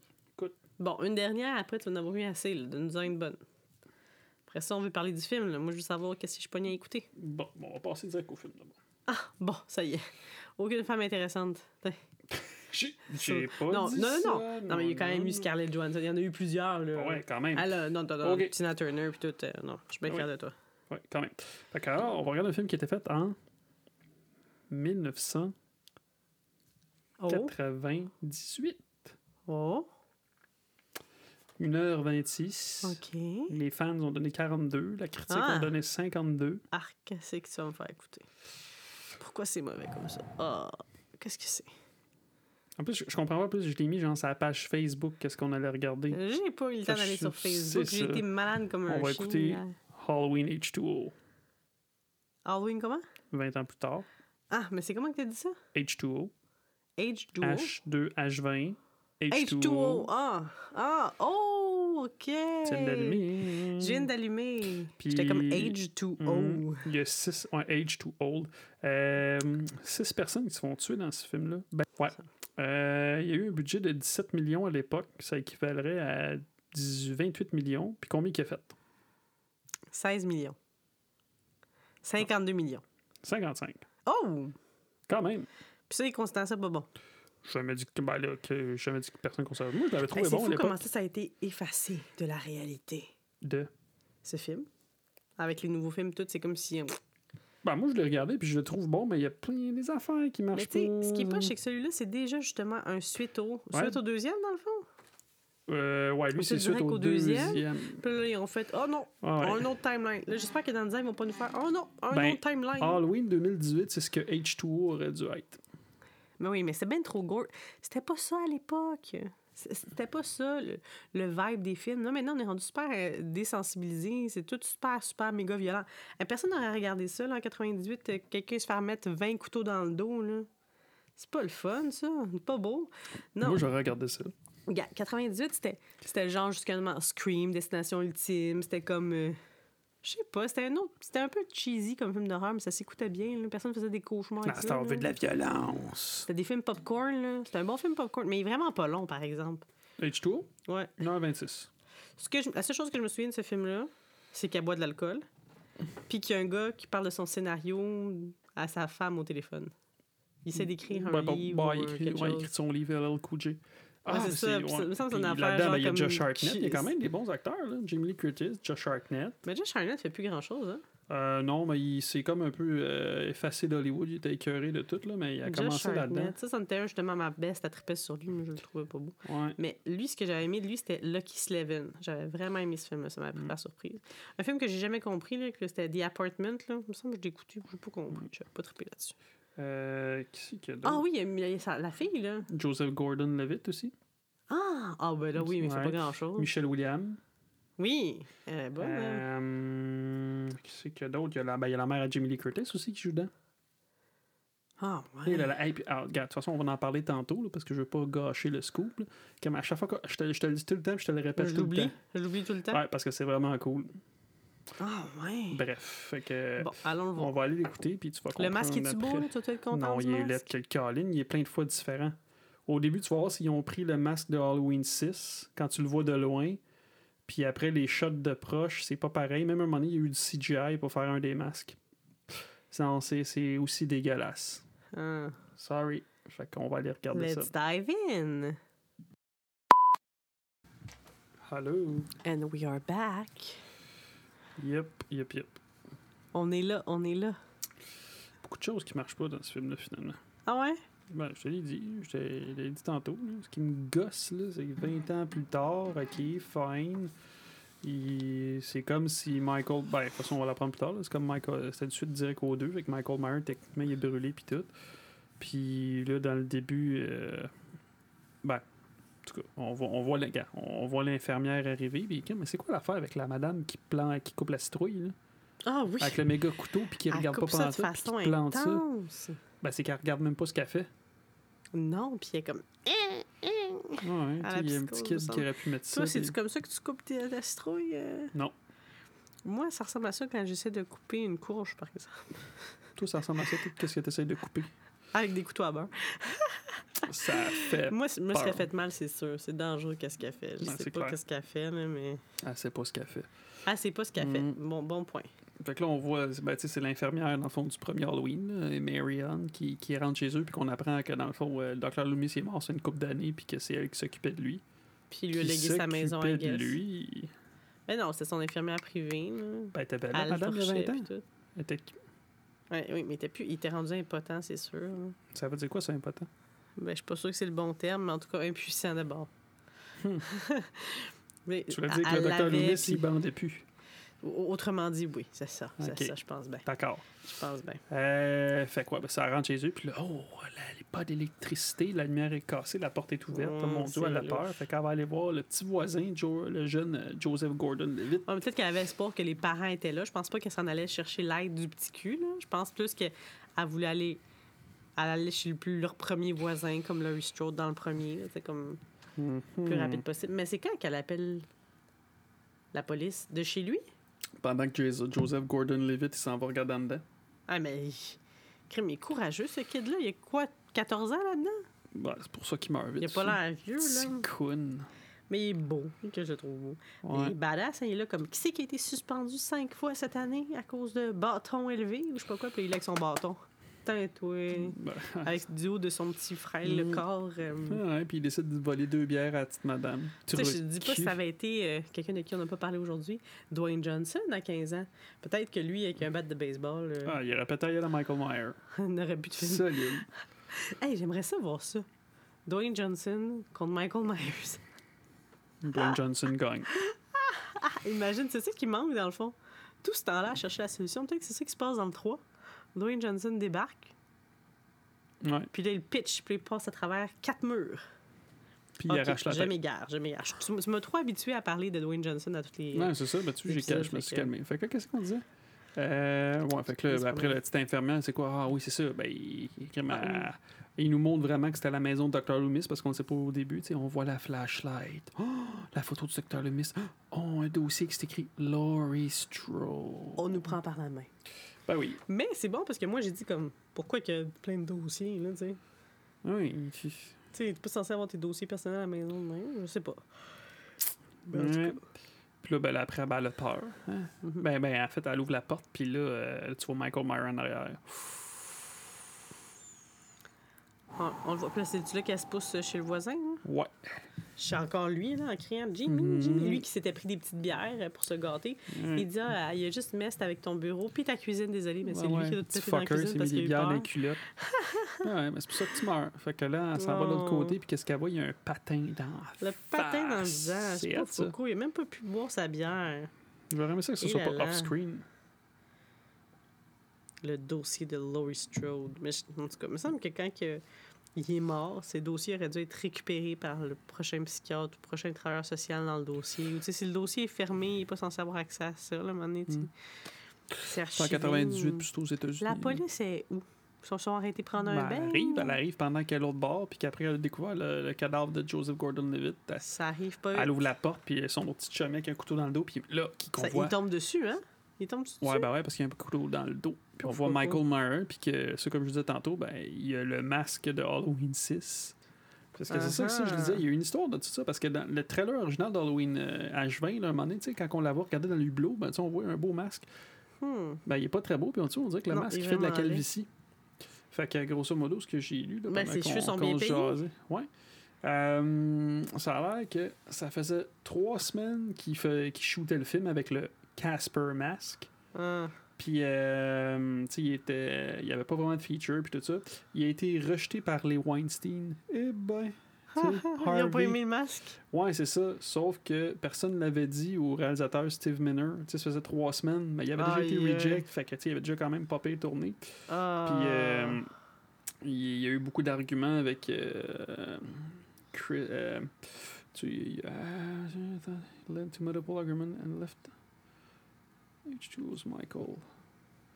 Bon, une dernière, après, tu vas en avoir eu assez, là, de nous en une bonne. Après ça, on veut parler du film. Là. Moi, je veux savoir qu'est-ce que je pognais à écouter. Bon, bon, on va passer direct au film d'abord. Ah, bon, ça y est. Aucune femme intéressante. <laughs> J'ai pas non, dit non, non, ça. non. Non, mais il y a quand même eu Scarlett Johansson. Il y en a eu plusieurs, là. Ouais, quand même. Elle a, non, non, non. Tina Turner, puis tout. euh, non, je suis bien Ah fier de toi. Ouais, quand même. Fait que, alors, on va regarder un film qui était fait en 1998. Oh, oh, 1h26. ok. Les fans ont donné 42. La critique Ah. a donné 52. Arc, qu'est-ce que tu vas me faire écouter? Pourquoi c'est mauvais comme ça? Ah, qu'est-ce que c'est? En plus, je, je comprends pas plus. Je l'ai mis genre sur la page Facebook. Qu'est-ce qu'on allait regarder? J'ai pas eu le temps d'aller sur Facebook. c'est J'ai ça. été malade comme un On va chien. écouter-. Halloween H2O. Halloween, comment? 20 ans plus tard. Ah, mais c'est comment que t'as dit ça? H2O. H2O. H2H20. H2O. H2O. Ah, ah, oh, OK. C'est d'allumer. Je viens d'allumer. J'étais comme H2O. Mhm. Il y a six. Ouais, Age Too Old. Euh, six personnes qui se font tuer dans ce film-là. Ben, ouais. Euh, il y a eu un budget de 17 millions à l'époque. Ça équivalerait à 18 28 millions. Puis combien il a fait? 16 millions. 52 millions. 55. Oh! Quand même. Puis ça, ils considèrent ça pas bon. Je jamais dit que, ben là, que jamais dit que personne conserve. Moi, je l'avais trouvé c'est bon à fou comment ça, ça a été effacé de la réalité, De? ce film? Avec les nouveaux films, tout, c'est comme si... euh, Ben, moi, je l'ai regardé, puis je le trouve bon, mais il y a plein des affaires qui marchent Mais tu sais, pas. ce qui est pas, c'est que celui-là, c'est déjà justement un suite au... Ouais. Suite au deuxième, dans le fond? Euh, ouais, lui, c'est suite au deuxième, deuxième. Puis là, ils ont fait, oh non, Ah ouais. un autre timeline. Là, j'espère que dans le design, ils vont pas nous faire, oh non, un Ben, autre timeline. Halloween 2018, c'est ce que H2O aurait dû être. Mais oui, mais c'est bien trop gore. C'était pas ça à l'époque. C'était pas ça, le, le vibe des films. Là, maintenant, on est rendu super euh, désensibilisé. C'est tout super, super méga violent. Euh, Personne n'aurait regardé ça, là, en 98. euh, Quelqu'un se faire mettre 20 couteaux dans le dos, là. C'est pas le fun, ça. C'est pas beau. Non. Moi, j'aurais regardé ça. Regarde, 98, c'était, c'était le genre justement Scream, Destination Ultime. C'était comme. euh, je sais pas, c'était un autre. C'était un peu cheesy comme film d'horreur, mais ça s'écoutait bien. là. Personne faisait des cauchemars. Ah, avec c'est ça, on veut de la violence. C'était des films popcorn, là. C'était un bon film popcorn, mais il est vraiment pas long, par exemple. H2O, Ouais. 1h26. Ce que je- la seule chose que je me souviens de ce film-là, c'est qu'elle boit de l'alcool, puis qu'il y a un gars qui parle de son scénario à sa femme au téléphone. Il essaie d'écrire un Ouais, bon, livre bon, ou il, écrit, quelque ouais, il chose. écrit son livre LL Ouais, c'est ça, puis ça- me semble une affaire Là-dedans, ben, il y a Josh Hartnett. Il y a quand même des bons acteurs. Là. Jamie Lee Curtis, Josh Hartnett. Mais Josh Hartnett fait plus grand-chose, hein? Euh, non, mais il s'est comme un peu euh, effacé d'Hollywood. Il était écœuré de tout, là, mais il a Josh commencé là-dedans. Hartnett. Ça, ça me justement ma best à triper sur lui, mais je le trouvais pas beau. Ouais. Mais lui, ce que j'avais aimé de lui, c'était Lucky Slevin. J'avais vraiment aimé ce film-là. Ça m'a Mm. pris par surprise. Un film que j'ai jamais compris, là, que c'était The Apartment. Là. Il me semble que je l'ai écouté, j'ai pas compris. J'avais pas trippé là-dessus. Euh, qui c'est? Ah oui, il y a- la fille, là. Joseph Gordon-Levitt aussi. Ah, ah ben là, oui, mais Ouais. pas grand-chose. Michelle Williams. Oui, elle est bonne. hein. Euh, qui c'est qu'il y a d'autre? Il y a la, ben, il y a la mère à Jamie Lee Curtis aussi qui joue dedans. Ah, Et ouais. là, là, hey, puis, alors, regarde, de toute façon, on va en parler tantôt, là, parce que je veux pas gâcher le scoop. là. Comme à chaque fois que je te, je te le dis tout le temps, je te le répète Je tout le l'oublie. temps. Je l'oublie tout le temps. Ouais, parce que c'est vraiment cool. Ah, ouais. Bref, fait que Bon, allons le on voir. va aller l'écouter, puis tu vas Le comprendre masque est-tu beau? Toi, tu es content Non, du il est laid masque? que le il est plein de fois différent. Au début, tu vas voir s'ils ont pris le masque de Halloween 6, quand tu le vois de loin. Puis après, les shots de proche, c'est pas pareil. Même à un moment donné, il y a eu du CGI pour faire un des masques. Non, c'est c'est aussi dégueulasse. Ah. Sorry. Fait qu'on va aller regarder ça. Let's dive in. Hello. And we are back. Yep, yep, yep. On est là, on est là. Beaucoup de choses qui marchent pas dans ce film-là, finalement. Ah ouais? Ben, je te l'ai dit, je te l'ai dit tantôt. là. Ce qui me gosse, là, c'est que 20 ans plus tard, ok, fine. Il- C'est comme si Michael. Ben, de toute façon, on va l'apprendre plus tard. là. C'est comme Michael. C'était de suite direct au 2, avec Michael Myers, techniquement, il est brûlé, puis tout. Puis là, dans le début. euh, Ben, en tout cas, on voit, on voit, on voit l'infirmière arriver. Puis, mais c'est quoi l'affaire avec la madame qui, plan, qui coupe la citrouille, là? Ah oui. Avec le méga couteau, puis qui Elle regarde pas coupe pendant de ça, puis façon qui plante ça? Ben, c'est qu'elle regarde même pas ce qu'elle fait. Non, puis elle est comme. Ouais, À sais, la il y a un petit kid qui aurait pu mettre ça. Toi, c'est-tu comme ça que tu coupes tes- ta citrouille? euh? Non. Moi, ça ressemble à ça quand j'essaie de couper une courge, par exemple. Toi, ça ressemble à ça. Qu'est-ce que tu essaies de couper? Avec des couteaux à beurre. Ça fait. Moi, moi ce qu'elle fait de mal, c'est sûr. C'est dangereux, qu'est-ce qu'elle fait. Je Ben, sais pas qu'est-ce qu'elle fait, mais. Ah, c'est pas ce qu'elle fait. Ah, c'est pas ce qu'elle fait. Mm. Bon, bon point. Fait que là, on voit, ben, tu sais, c'est l'infirmière, dans le fond, du premier Halloween, là, Marianne, qui, qui rentre chez eux, puis qu'on apprend que, dans le fond, euh, le docteur Loomis est mort, c'est une couple d'années, puis que c'est elle qui s'occupait de lui. Puis il lui a légué sa maison, s'occupait de lui. Mais non, c'est son infirmière privée. Là. Ben, elle était belle, madame, il y a torchait, 20 ans. Elle était- Ouais, oui, mais il était, plus, il était rendu impotent, c'est sûr. là. Ça veut dire quoi, ça, impotent? Ben, je suis pas sûre que c'est le bon terme, mais en tout cas, impuissant d'abord. Hmm. <laughs> mais, Tu veux dire que le docteur Loomis, puis- il bandait plus. Au- Autrement dit, oui, c'est ça. C'est ça, je pense bien. D'accord. Je pense bien. Euh, fait quoi? Ben, ça rentre chez eux, puis là, oh, là, pas d'électricité, la lumière est cassée, la porte est ouverte. Mon Dieu, elle a peur. Fait qu'elle va aller voir le petit voisin, Joe- le jeune euh, Joseph Gordon-Levitt. Ouais, Peut-être qu'elle avait espoir que les parents étaient là. Je pense pas qu'elle s'en allait chercher l'aide du petit cul. Là. Je pense plus qu'elle voulait aller, elle allait chez le plus, leur premier voisin, comme Laurie Strode dans le premier. C'est comme le plus Hmm. rapide possible. Mais c'est quand qu'elle appelle la police? De chez lui? Pendant que Jos- Joseph Gordon-Levitt, il s'en va regarder en dedans. Ah, mais. Crime, il est courageux, ce kid-là. Il a quoi, 14 ans là-dedans? C'est pour ça qu'il meurt vite. Il a pas l'air vieux, là. Coon. Mais il est beau, que je trouve beau. Ouais. Il est badass, hein, il est là comme. Qui c'est qui a été suspendu cinq fois cette année à cause de bâton élevé ou je sais pas quoi, puis il est avec son bâton. Toi. Ben, Avec du haut de son petit frère, le Mm. corps. euh, ouais, puis il décide de voler deux bières à la petite madame. Tu sais, je dis pas que ça avait été euh, quelqu'un de qui on n'a pas parlé aujourd'hui, Dwayne Johnson à 15 ans. Peut-être que lui, avec un bat de baseball, euh, Ah, il aurait peut-être à Michael Myers. <laughs> n'aurait plus de film. Solide. <laughs> Hey, j'aimerais ça voir ça. Dwayne Johnson contre Michael Myers. <laughs> Dwayne Johnson gagne. Ah, imagine, c'est ça qui manque dans le fond. Tout ce temps-là à chercher la solution. Peut-être que c'est ça qui se passe dans le 3. Dwayne Johnson débarque, Ouais. puis là, il pitch, puis il passe à travers quatre murs. Puis il Ok, arrache la je tête. m'égare, je m'égare. Je tu m'as trop habitué à parler de Dwayne Johnson à toutes les. Non, c'est ça. Ben, tu vois, j'ai je me fait suis que- calmé. Fait que qu'est-ce qu'on disait? Euh, ouais, fait que là, ben, après, la petite infirmière, c'est quoi? Ah oui, c'est ça. Ben, il, il- Ah, à- il nous montre vraiment que c'était la maison de Dr. Loomis parce qu'on ne sait pas au début. tu sais, On voit la flashlight. Oh, la photo du Dr. Loomis. Oh, un dossier qui s'est écrit Laurie Strode. On nous prend par la main. Ben oui. Mais c'est bon parce que moi, j'ai dit comme, pourquoi qu'il y a plein de dossiers, là, tu sais? Oui. Tu sais, t'es pas censé avoir tes dossiers personnels à la maison de même, je sais pas. Ben, en tout cas, Puis là, ben, là, après, ben, elle a peur. hein? Mhm. Ben, ben, en fait, elle ouvre la porte, puis là, euh, tu vois Michael Myers en arrière. On, on le voit. Puis là, c'est-tu là qu'elle se pousse chez le voisin, là? Ouais. Je suis encore lui, là, en criant Jimmy, Mhm. Jimmy. Lui qui s'était pris des petites bières pour se gâter. Il dit Ah, il y a juste mest avec ton bureau, puis ta cuisine, désolé, mais c'est Ouais, lui qui a tout pété dans la cuisine mis parce a des bières dans les culottes. <laughs> ouais, mais c'est pour ça que tu meurs. Fait que là, elle s'en va de l'autre Oh. côté, puis qu'est-ce qu'elle voit? Il y a un patin dans Le patin dans le face. visage. C'est C'est pas. Foucault. Il a même pas pu boire sa bière. J'aurais aimé ça que ce Et soit là pas off-screen. Le dossier de Laurie Strode. Mais en tout cas, il me semble que quand il est mort, ces dossiers auraient dû être récupérés par le prochain psychiatre ou le prochain travailleur social dans le dossier. Ou tu sais, si le dossier est fermé, il n'est pas censé avoir accès à ça, là, à un moment donné. Mm. C'est archivé. 198, puis c'est aux États-Unis. La police est où? Ils sont- sont arrêtés prendre Ben, un elle bain? arrive, elle arrive pendant qu'elle est à l'autre bord, puis qu'après elle a découvert le, le cadavre de Joseph Gordon-Levitt. Elle, Ça arrive pas. elle ouvre la porte, puis son petit chumé avec un couteau dans le dos, puis là, qui qu'on Ça- il tombe dessus, hein? Il tombe dessus? Ouais, ben ouais, parce qu'il y a un couteau dans le dos. Puis on voit Michael Myers, puis que, ça, comme je disais tantôt, ben, il y a le masque de Halloween 6. Parce que c'est ça aussi, je disais, il y a une histoire de tout ça, parce que dans le trailer original d'Halloween euh, H20, là, à un moment donné, tu sais, quand on la voit regarder dans le hublot, ben, tu sais, on voit un beau masque. Hmm. Ben, il est pas très beau, puis on, on dirait que le Non, masque, fait de la calvitie. Fait que, grosso modo, ce que j'ai lu, là, Ben, ses cheveux sont bien payés. Ouais. Euh, ça a l'air que ça faisait trois semaines qu'il fait, qu'il shootait le film avec le Casper Mask. Puis, euh, tu sais, il était, il avait pas vraiment de feature puis tout ça. Il a été rejeté par les Weinstein. Eh ben, <laughs> Ils ont pas aimé le masque. Ouais, c'est ça. Sauf que personne ne l'avait dit au réalisateur Steve Miner. Tu sais, ça faisait trois semaines, mais il avait déjà été aïe. reject. Fait que, tu sais, il avait déjà quand même pas payé tourné. Ah. Puis, euh, il y a eu beaucoup d'arguments avec. Euh, Chris, euh, tu attends, led to multiple argument and left. H2 was Michael.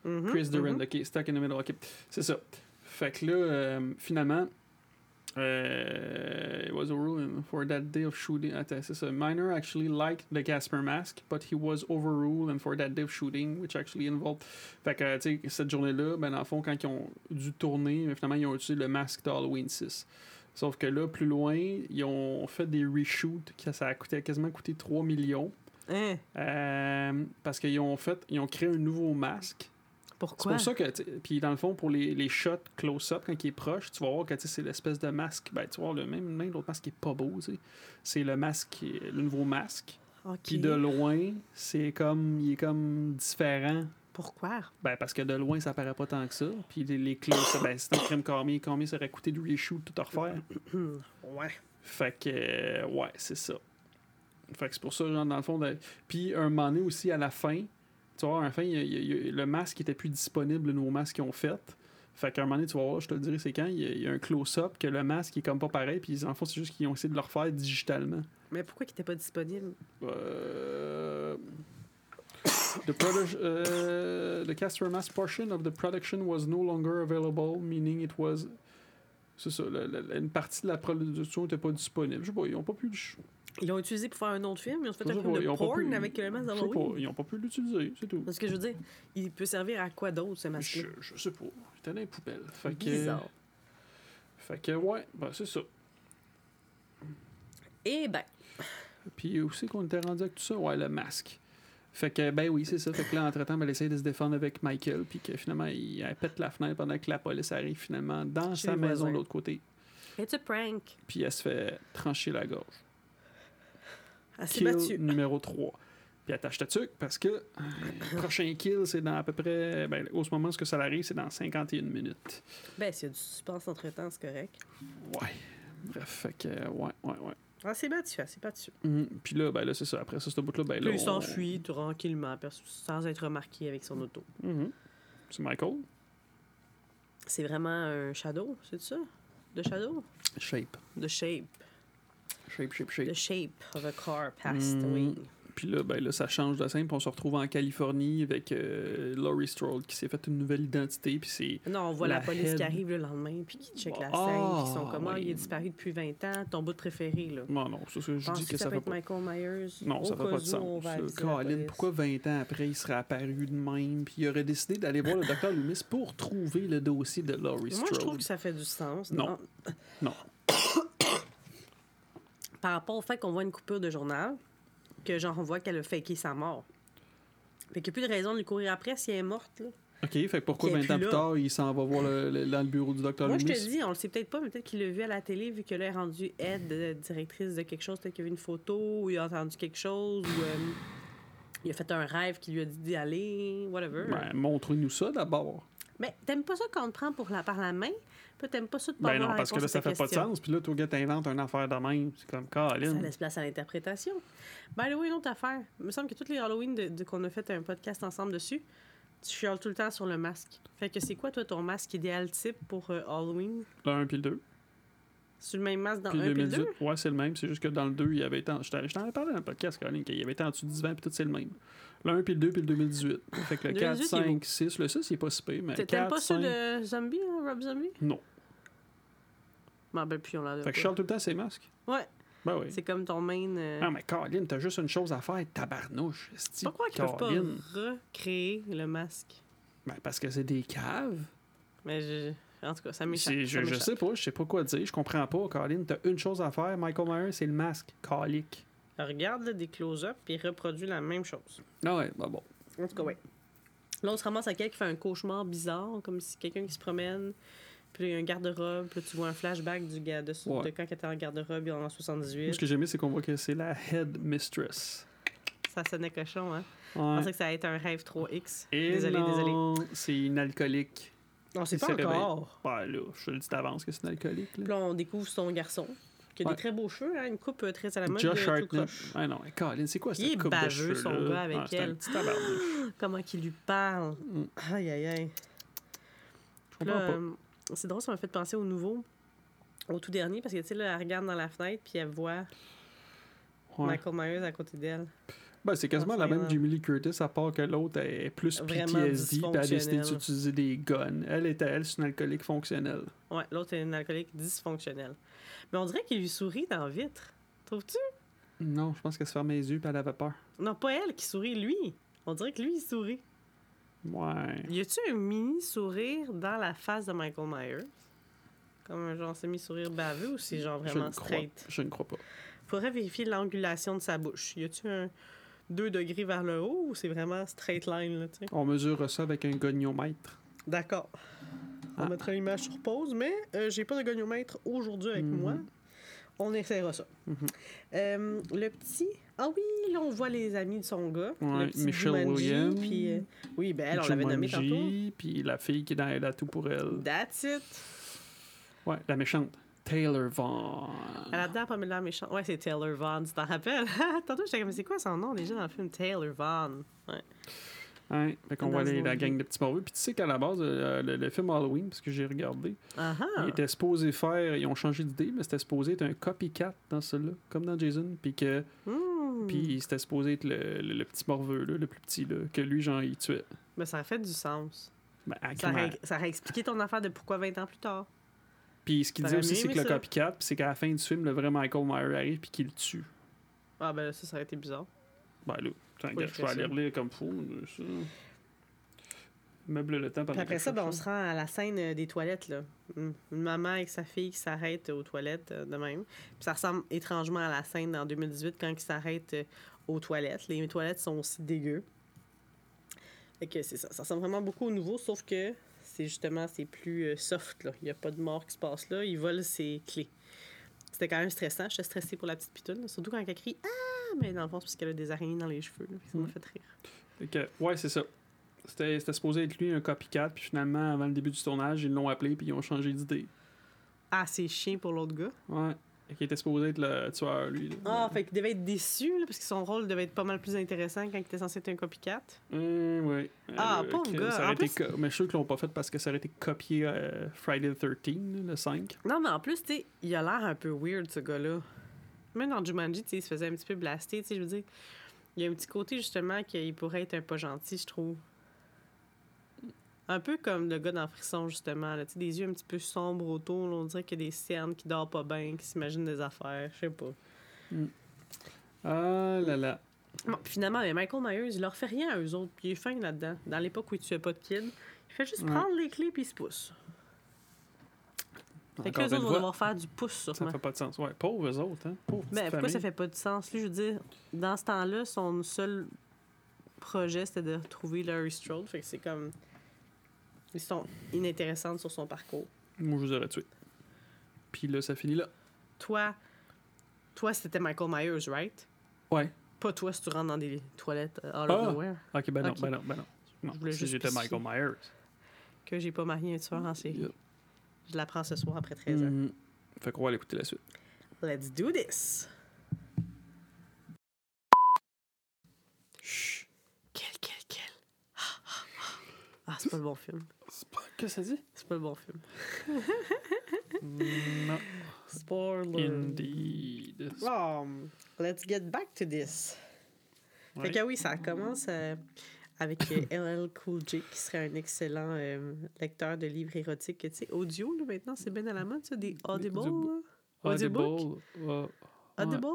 Mhm, Chris Durant, mhm. ok, stuck in the middle, ok. C'est ça. Fait que là, euh, finalement, euh, it was a ruling for that day of shooting. Attends, c'est ça. Minor actually liked the Casper mask, but he was overruled and for that day of shooting, which actually involved. Fait que, tu sais, cette journée-là, ben, dans le fond, quand ils ont dû tourner, ben, finalement, ils ont utilisé le masque d'Halloween 6. Sauf que là, plus loin, ils ont fait des reshoots, que ça a coûté, quasiment coûté 3 millions. Hein? Euh, parce qu'ils ont fait, ils ont créé un nouveau masque. C'est Pourquoi? pour ça que, puis dans le fond, pour les, les shots close-up, quand il est proche, tu vas voir que c'est l'espèce de masque. Ben, tu vas voir le même, même l'autre masque qui est pas beau. C'est le masque, le nouveau masque. Ok. Puis de loin, c'est comme, il est comme différent. Pourquoi? Ben, parce que de loin, ça paraît pas tant que ça. Puis les, les close-up, ben, c'est un crème combien, combien ça aurait coûté de reshoot, tout à refaire. <coughs> Ouais. Fait que, euh, ouais, c'est ça. Fait que c'est pour ça, genre, dans le fond. de- Puis, un moment donné aussi, à la fin, tu vois, à la fin, y a- y a- le masque était plus disponible, le nouveau masque qu'ils ont fait. Fait qu'à un moment donné, tu vas voir, je te le dirai, c'est quand, il y y a un close-up que le masque est comme pas pareil, puis en fond, c'est juste qu'ils ont essayé de le refaire digitalement. Mais pourquoi il était pas disponible? Euh, <coughs> The, uh, the mask portion of the production was no longer available, meaning it was. C'est ça, la- la- une partie de la production n'était pas disponible. Je sais pas, ils ont pas pu. Ils l'ont utilisé pour faire un autre film? Ils ont fait un film pas, de porn pu- avec le masque d'Halloween? ils ont pas pu l'utiliser, c'est tout. Parce que je veux dire, il peut servir à quoi d'autre, ce masque-là? Je, je sais pas. Il était dans les poubelles. Fait que, Bizarre. fait que ouais, ben c'est ça. Eh ben, Puis où c'est qu'on était rendu avec tout ça? Ouais, le masque. Fait que, ben oui, c'est ça. Fait que là, entre-temps, ben, elle essaye de se défendre avec Michael, puis que finalement, il elle pète la fenêtre pendant que la police arrive finalement dans Chez sa maison de l'autre côté. it's a prank. Puis elle se fait trancher la gorge. Elle s'est Kill battue. numéro 3. Puis attache ta tuque parce que euh, le prochain kill, c'est dans à peu près. Ben, au ce moment où ça arrive, c'est dans 51 minutes. Ben, s'il y a du suspense entre-temps, c'est correct. Ouais. Bref, fait que, ouais, ouais, ouais. Elle s'est battue, elle s'est battue. Mhm. Puis là, ben là, c'est ça. Après ça, ce bout-là, ben là. Puis il on- s'enfuit tranquillement, sans être remarqué avec son auto. Mhm. C'est Michael? C'est vraiment un shadow, c'est ça? De shadow? Shape. The shape. Shape, shape, shape. The shape of a car passed Mm. away. Puis là, ben là, ça change de scène, puis on se retrouve en Californie avec euh, Laurie Strode qui s'est fait une nouvelle identité, puis c'est... Non, on voit la, La police head. qui arrive le lendemain, puis qui check la Ah, scène, qui sont comme, ah, oui. il est disparu depuis 20 ans, ton bout préféré, là. Non, non, ça je dis que, que ça, ça fait pas... Michael Myers? Non, Au ça fait pas de sens. Colin, pourquoi 20 ans après, il serait apparu de même, puis il aurait décidé d'aller voir le docteur Loomis pour trouver le dossier de Laurie Moi, Strode? je trouve que ça fait du sens. Non? Non. Par rapport au fait qu'on voit une coupure de journal, que genre on voit qu'elle a faké sa mort. Fait qu'il n'y a plus de raison de lui courir après si elle est morte. Là. OK, fait que pourquoi Qui est 20 ans plus tard, il s'en va voir le- le- dans le bureau du docteur Moi, je te dis, on le sait peut-être pas, mais peut-être qu'il l'a vu à la télé, vu que là, elle est rendue aide, directrice de quelque chose, peut-être qu'il a vu une photo, ou il a entendu quelque chose, ou euh, il a fait un rêve qui lui a dit d'y aller, whatever. Ben, montre-nous ça d'abord. Mais t'aimes pas ça quand on te prend pour la, par la main? Puis t'aimes pas ça de pas Ben non, parce que là, ça fait pas de sens. Puis là, toi, gars, t'inventes une affaire de même. C'est comme, Ça Colin. laisse place à l'interprétation. The way, une autre affaire. Il me semble que tous les Halloween de, de- qu'on a fait un podcast ensemble dessus, tu chiales tout le temps sur le masque. Fait que c'est quoi, toi, ton masque idéal type pour euh, Halloween? Le 1 puis le 2. C'est le même masque dans Puis le puis le 2018. deux? Ouais, c'est le même. C'est juste que dans le 2, il y avait été. en- Je t'en avais parlé dans le podcast, Colin, qu'il y avait été en dessous de 10 ans, puis tout, c'est le même. Le 1 puis le 2, puis le 2018. Fait que le 4, 2018, il est 5, beau. 6. Le 6, il est pas si pire, mais T'a- 4, T'aimes pas 5... ceux de Zombie, hein, Rob Zombie? Non. M'en rappelle plus, on l'a Fait que je tout le temps ses masques. Ouais, Ben oui. c'est comme ton main. euh, Ah, mais Colin, t'as juste une chose à faire, tabarnouche. Pourquoi qu'ils peuvent pas recréer le masque? Ben, parce que c'est des caves. Mais je... En tout cas, ça m'échappe. Je, sais pas, je sais pas quoi dire, je comprends pas, Colin. T'as une chose à faire, Michael Myers, c'est le masque. Calique. Regarde là, des close-up et reproduit la même chose. Ah ouais, bah bon. En tout cas, ouais. Là, on se ramasse à quelqu'un qui fait un cauchemar bizarre, comme si quelqu'un qui se promène, Puis il y a un garde-robe. Puis tu vois un flashback du gars de, Ouais. de quand il était en garde-robe en Moi, 78. ce que j'ai aimé, c'est qu'on voit que c'est la head mistress. Ça sonnait cochon, hein? Je Ouais. pensais que ça allait être un rêve 3X. Et désolé, désolé. non, c'est une alcoolique. On sait Il pas encore. Ouais, là, je te le dis d'avance que c'est une alcoolique. Puis Là. là, on découvre son garçon, qui a Ouais. des très beaux cheveux, hein, une coupe euh, très à la mode. Josh tout Hartnett. Ouais, non, Colin, c'est quoi cette Il est coupe de baveux, cheveux son là? gars, avec Ah, c'est un elle. petit. <gasps> Comment qu'il lui parle. Mm. Aïe, aïe, aïe. Euh, c'est drôle, ça m'a fait penser au nouveau, au tout dernier, parce que, tu sais, là, elle regarde dans la fenêtre, puis elle voit Ouais. Michael Myers à côté d'elle. Ben, c'est quasiment la même Jamie Lee Curtis, à part que l'autre est plus PTSD, puis elle a décidé d'utiliser des guns. Elle était, elle, c'est une alcoolique fonctionnelle. Ouais, l'autre est une alcoolique dysfonctionnelle. Mais on dirait qu'il lui sourit dans la vitre. Trouves-tu? Non, je pense qu'elle se fermait les yeux, puis elle avait peur. Non, pas elle qui sourit, lui. On dirait que lui, il sourit. Ouais. Y a-tu un mini sourire dans la face de Michael Myers? Comme un genre semi-sourire baveux ou c'est genre Je vraiment crois, straight? je ne crois pas. Faudrait vérifier l'angulation de sa bouche. Y a-tu un 2 degrés vers le haut ou c'est vraiment straight line, là, tu sais? On mesure ça avec un goniomètre. D'accord. On Ah. mettra l'image sur pause, mais euh, j'ai pas de goniomètre aujourd'hui avec Mhm. moi. On essaiera ça. Mhm. Euh, le petit. Ah oui, là, on voit les amis de son gars. Ouais, le petit Michelle Jumanji, Williams. Puis, euh, oui, ben elle, on l'avait nommé tantôt. Puis la fille qui est dans Elle a tout pour elle. That's it. Ouais, la méchante. Taylor Vaughn. Elle a dedans Pamela méchante. Ouais, c'est Taylor Vaughn, tu t'en rappelles? <laughs> Tantôt, j'étais comme, c'est quoi son nom déjà dans le film? Taylor Vaughn? Ouais. Ouais, fait qu'on voit les- la gang de petits morveux. Puis tu sais qu'à la base, euh, le, le film Halloween, parce que j'ai regardé, il était supposé faire, ils ont changé d'idée, mais c'était supposé être un copycat dans celui-là, comme dans Jason. Puis que, Hmm. puis c'était supposé être le, le- le petit morveux, là, le plus petit, là, que lui, genre, il tuait. Ben, ça a fait du sens. Ben, Ça aurait, ça aurait expliqué ton affaire de pourquoi 20 ans plus tard. Puis ce qu'il dit aussi, c'est que le copycat, c'est qu'à la fin du film, le vrai Michael Myers arrive puis qu'il le tue. Ah, ben, ça, ça aurait été bizarre. Ben là, Oui, je vais aller relire comme fou, ça. Meuble le temps pendant après ça, ben, on se rend à la scène euh, des toilettes. Là. Une une maman avec sa fille qui s'arrête aux toilettes euh, de même. Puis ça ressemble étrangement à la scène en 2018 quand ils s'arrêtent euh, aux toilettes. Les toilettes sont aussi dégueu. Fait que c'est ça. Ça ressemble vraiment beaucoup au nouveau, sauf que c'est justement c'est plus euh, soft. Là. Il n'y a pas de mort qui se passe là. Ils volent ses clés. C'était quand même stressant. J'étais stressée pour la petite pitoune. Surtout quand elle crie Ah! Mais dans le fond, c'est parce qu'elle a des araignées dans les cheveux. là. Ça m'a Mm. fait rire. Fait que, ouais, c'est ça. C'était c'était supposé être lui un copycat, puis finalement, avant le début du tournage, ils l'ont appelé, puis ils ont changé d'idée. Ah, c'est chien pour l'autre gars? Ouais. Qu'il était supposé être le tueur, lui. là. Ah, fait qu'il devait être déçu, là, parce que son rôle devait être pas mal plus intéressant quand il était censé être un copycat. Hum, ouais. Ah, Euh, pauvre gars. ça En plus- co- Mais je suis sûr qu'ils l'ont pas fait parce que ça aurait été copié euh, Friday the 13, là, le 5. Non, mais en plus, tu sais, il a l'air un peu weird, ce gars-là. Même dans Jumanji, il se faisait un petit peu blaster, je veux dire. Il y a un petit côté, justement, qu'il pourrait être un pas gentil, je trouve. Un peu comme le gars dans Frisson, justement, là, des yeux un petit peu sombres autour, là, on dirait qu'il y a des cernes qui dorment pas bien, qui s'imaginent des affaires, je sais pas. Ah là là. Bon, puis finalement, mais Michael Myers, il leur fait rien à eux autres, puis il est fin là-dedans. Dans l'époque où il tuait pas de kids, il fait juste Ouais. prendre les clés puis il se pousse. Fait que les autres vont devoir faire du pouce sur Ça fait pas de sens. Ouais, pauvres eux autres, hein. Pauvres Ben, petites pourquoi ça familles. fait pas de sens? Lui, je veux dire, dans ce temps-là, son seul projet, c'était de trouver Larry Strode. Fait que c'est comme. Ils sont inintéressants sur son parcours. Moi, je vous aurais tué. Puis là, ça finit là. Toi, toi, c'était Michael Myers, right? Ouais. Pas toi si tu rentres dans des toilettes euh, all Ah! of nowhere. Ok, ben non, ben non, ben non. Non, j'étais. Michael Myers. Que j'ai pas marié un tueur en série. Yep. Je l'apprends ce soir après 13 heures. Mhm. Fait qu'on va aller écouter la suite. Let's do this! Chut. Quel, quel, quel? Ah, c'est pas le bon film. Qu'est-ce que ça dit? C'est pas le bon film. <laughs> non. Spoiler. Indeed. Um, let's get back to this. Fait que oui, ça commence euh, avec euh, <laughs> LL Cool J, qui serait un excellent euh, lecteur de livres érotiques. Tu sais, audio, là, maintenant, c'est bien à la mode, ça, des Audible. Audible? Audible. Audiobook? ouais. Audible?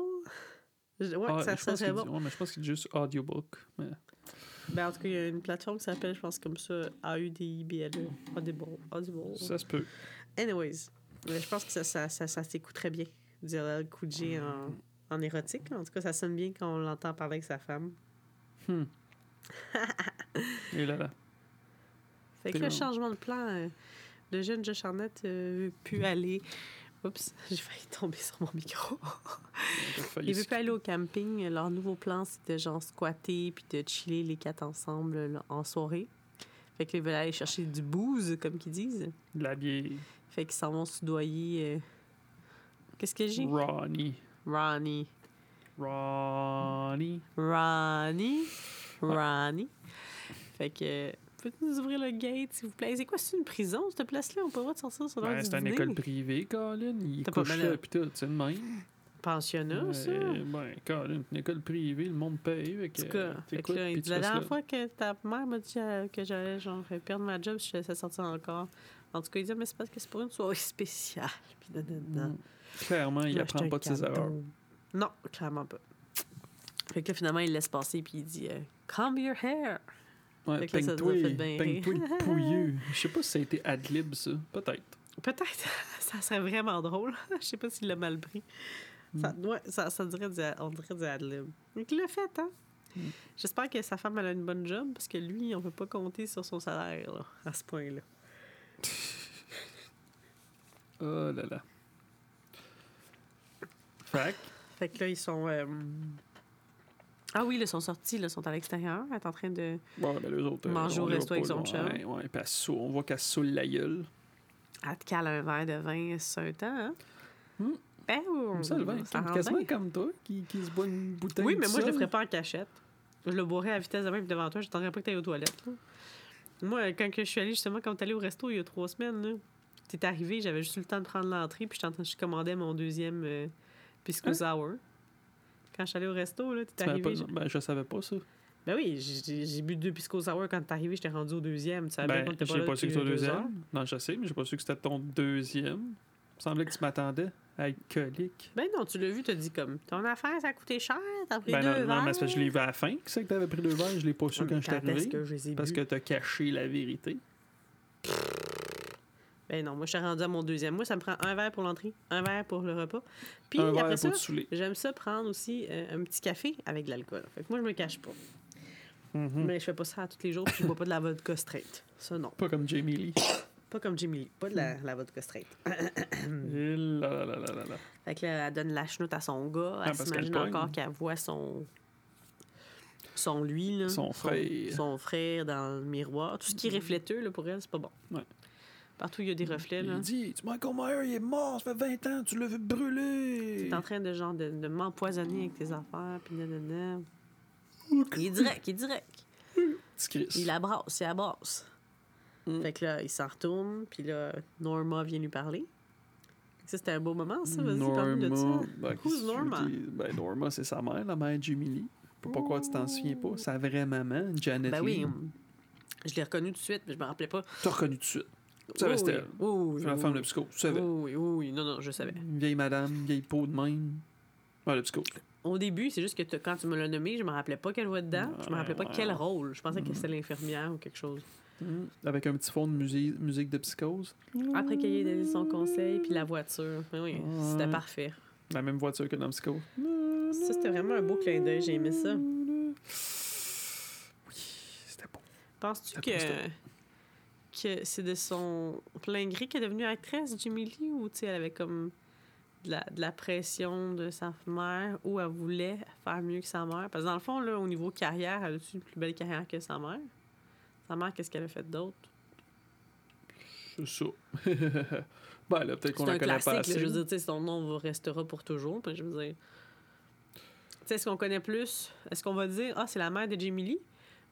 Je- Ouais, Ah, ça, ça serait bon. ouais, mais je pense qu'il dit juste audiobook. Mais... Ben, en tout cas, il y a une plateforme qui s'appelle, je pense, comme ça, A-U-D-I-B-L-E. Audible. Audible. Ça se peut. Anyways, je pense que ça, ça, ça, ça s'écoute très bien. Dire LL Cool J en, en érotique. En tout cas, ça sonne bien quand on l'entend parler avec sa femme. Hmm. <laughs> Et là là. Fait que le changement de plan, euh, le jeune Josh Arnett euh, veut plus aller. Oups, <laughs> j'ai failli tomber sur mon micro. Il veut plus aller au camping. Leur nouveau plan, c'est de genre squatter puis de chiller les quatre ensemble là, en soirée. Fait qu'ils veulent aller chercher du booze, comme qu'ils disent. De la bière. Fait qu'ils s'en vont soudoyer. euh, Qu'est-ce que j'ai? Ronnie. Ronnie. Ronnie. Ronnie. Ronnie. Fait que. Peux-tu nous ouvrir le gate, s'il vous plaît? C'est quoi, c'est une prison, cette place-là? On peut pas sortir sur l'heure Ben, c'est une école privée, Colin. Il pas couche mal là, à- pis tout, c'est le même. Pensionnat, ça? Ben, Colin, une école privée, le monde paye. Fait En que, tout cas, euh, fait que t'écoutes, là, il puis dit, tu la dernière fois que ta mère m'a dit euh, que j'allais genre perdre ma job je laissais sortir encore. En tout cas, il dit, mais c'est parce que c'est pour une soirée spéciale. <laughs> Puis nanana. Mm. Clairement, il apprend pas de ses erreurs. Non, clairement pas. Fait que là, finalement, il laisse passer puis il dit euh, Comb your hair. Ouais, peigne-toi, le pouilleux. Je sais pas si ça a été ad-lib, ça. Peut-être. Peut-être, <laughs> ça serait vraiment drôle. <laughs> Je sais pas s'il l'a mal pris. Ça, Mm. ouais, ça, ça dirait du, on dirait du ad-lib. Donc, il l'a fait, hein? Mm. J'espère que sa femme elle a une bonne job parce que lui, on peut pas compter sur son salaire là, à ce point-là. <laughs> Oh là là. Fait que, Fait que là, ils sont. euh, Ah oui, ils sont sortis, ils sont à l'extérieur. Elle est en train de. ben, les autres. euh, Manger au resto avec son chum. Ouais, ouais, puis elle saoule- on voit qu'elle saoule la gueule. Elle te cale un verre de vin sur un temps, hein? Hmm. Ben, Comme ça, le vin, ça quasiment bien. comme toi, qui, qui se boit une bouteille. Oui, mais moi, je le ferais pas en cachette. Je le boirais à vitesse de même devant toi. J'attendrais pas que tu ailles aux toilettes. là. Moi, quand je suis allée, justement, quand tu allé au resto il y a trois semaines, t'es arrivé, j'avais juste eu le temps de prendre l'entrée, puis j'étais en train- je commandais mon deuxième euh, Pisco Hein? Sour. Quand je suis allée au resto, là, Tu t'es arrivé. ben, je savais pas ça. Ben oui, j'ai bu deux Pisco Sour quand t'es arrivé, j'étais rendu au deuxième. Tu savais Ben, pas j'ai pas su que c'était au deuxième. Non, je sais, mais j'ai pas su que c'était ton deuxième. Il me semblait que tu m'attendais à être colique. Ben non, tu l'as vu, t'as dit comme, ton affaire, ça a coûté cher, t'as pris Ben deux non, non, verres. mais c'est parce que je l'ai vu à la fin. Qui c'est que t'avais pris deux verres? Je l'ai pas su Ouais, quand mais je suis quand arrivé. que je les ai Parce bu? que t'as caché la vérité. Ben non, moi, je suis rendu à mon deuxième. Moi, ça me prend un verre pour l'entrée, un verre pour le repas. Puis un après ça, j'aime ça prendre aussi euh, un petit café avec de l'alcool. Fait que moi, je me cache pas. Mhm. Mais je fais pas ça tous les jours, puis je bois pas de la vodka straight. Ça, non. Pas comme Jamie Lee. Pas comme Jimmy Lee, pas de la, la vodka straight. <coughs> Et là, là, là, là, là, là. Fait que là, elle donne la chenoute à son gars. Ah, Elle parce s'imagine encore qu'elle voit son. Son lui, là. Son frère. Son frère dans le miroir. Tout ce qui est refléteux, là, pour elle, c'est pas bon. Ouais. Partout où il y a des reflets, là. Il dit Tu Michael Myers, il est mort, ça fait 20 ans, tu l'as vu brûler. T'es en train de genre de, de m'empoisonner avec tes affaires, puis nanana. Il est direct, il est direct. Il abrasse, il abrasse. Mm. Fait que là, il s'en retourne, puis là, Norma vient lui parler. Ça, c'était un beau moment, ça. Vas-y, parle-nous de ça. Ben, Who's tu Norma? Ben, Norma, c'est sa mère, la mère de Jamie Lee. Je pas tu t'en souviens pas. Sa vraie maman, Janet Ben Lee. oui, je l'ai reconnue tout de suite, mais je me rappelais pas. Tu as reconnu tout de suite. Tu savais c'était elle. Oui, la femme de psycho. Tu savais. Oui, oui, oui, non, non, je savais. Une vieille madame, une vieille peau de même. Ouais, le psycho. Au début, c'est juste que quand tu me l'as nommé, je me rappelais pas qu'elle jouait dedans. Je me rappelais pas quel rôle. Je pensais que c'était l'infirmière ou quelque chose. Mhm. Avec un petit fond de musique, musique de psychose. Après qu'il ait donné son conseil, puis la voiture. Oui, c'était parfait. La même voiture que dans Psycho. Ça, c'était vraiment un beau clin d'œil. J'ai aimé ça. Oui, c'était beau. Penses-tu que, que c'est de son plein gré qu'elle est devenue actrice, Jimmy Lee, ou tu sais, elle avait comme de la, de la pression de sa mère, ou elle voulait faire mieux que sa mère? Parce que dans le fond, là, au niveau carrière, elle a eu une plus belle carrière que sa mère? Sa mère, qu'est-ce qu'elle a fait d'autre? C'est ça. <laughs> ben là, peut-être qu'on la connaît pas classique, là, assez. je veux dire, tu sais, son nom restera pour toujours. puis je veux dire. Tu sais, est-ce qu'on connaît plus? Est-ce qu'on va dire, ah, c'est la mère de Jamie Lee?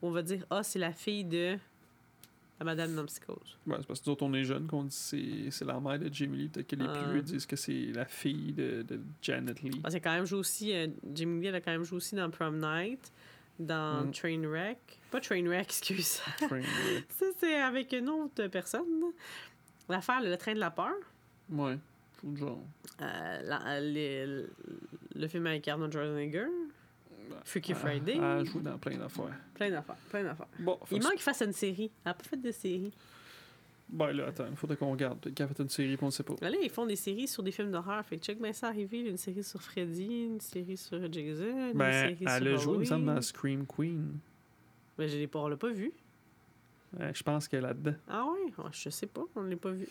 Ou on va dire, ah, c'est la fille de madame dans Psychose? Ouais, c'est parce que nous autres, on est jeunes qu'on dit c'est c'est la mère de Jamie Lee. Peut-être que les Ah. plus vieux disent que c'est la fille de, de Janet Lee. Parce qu'elle quand même joué aussi, euh, Jamie Lee, elle a quand même joué aussi dans Prom Night, dans Mm. Trainwreck. Pas Trainwreck, <laughs> excuse. Train, ouais. Ça, c'est avec une autre personne. L'affaire, le train de la peur. Ouais, tout le genre. Euh, la- le film avec Arnold Schwarzenegger. Freaky Friday. Elle a joué dans plein d'affaires. Plein d'affaires, plein d'affaires. Bon, Il que manque qu'il fasse une série. Elle n'a pas fait de série. ben là, attends, il faudrait qu'on regarde. Peut-être qu'elle a fait une série, puis on ne sait pas. Là, ils font des séries sur des films d'horreur. Fait que check bien ça arriver. Une série sur Freddy, une série sur Jason, une Ben, série elle sur a joué, il me semble, dans Scream Queen. Mais je l'ai pas, on l'a pas vu. Euh, je pense qu'elle est là-dedans. Ah ouais? Ah, je sais pas, on l'a pas vu.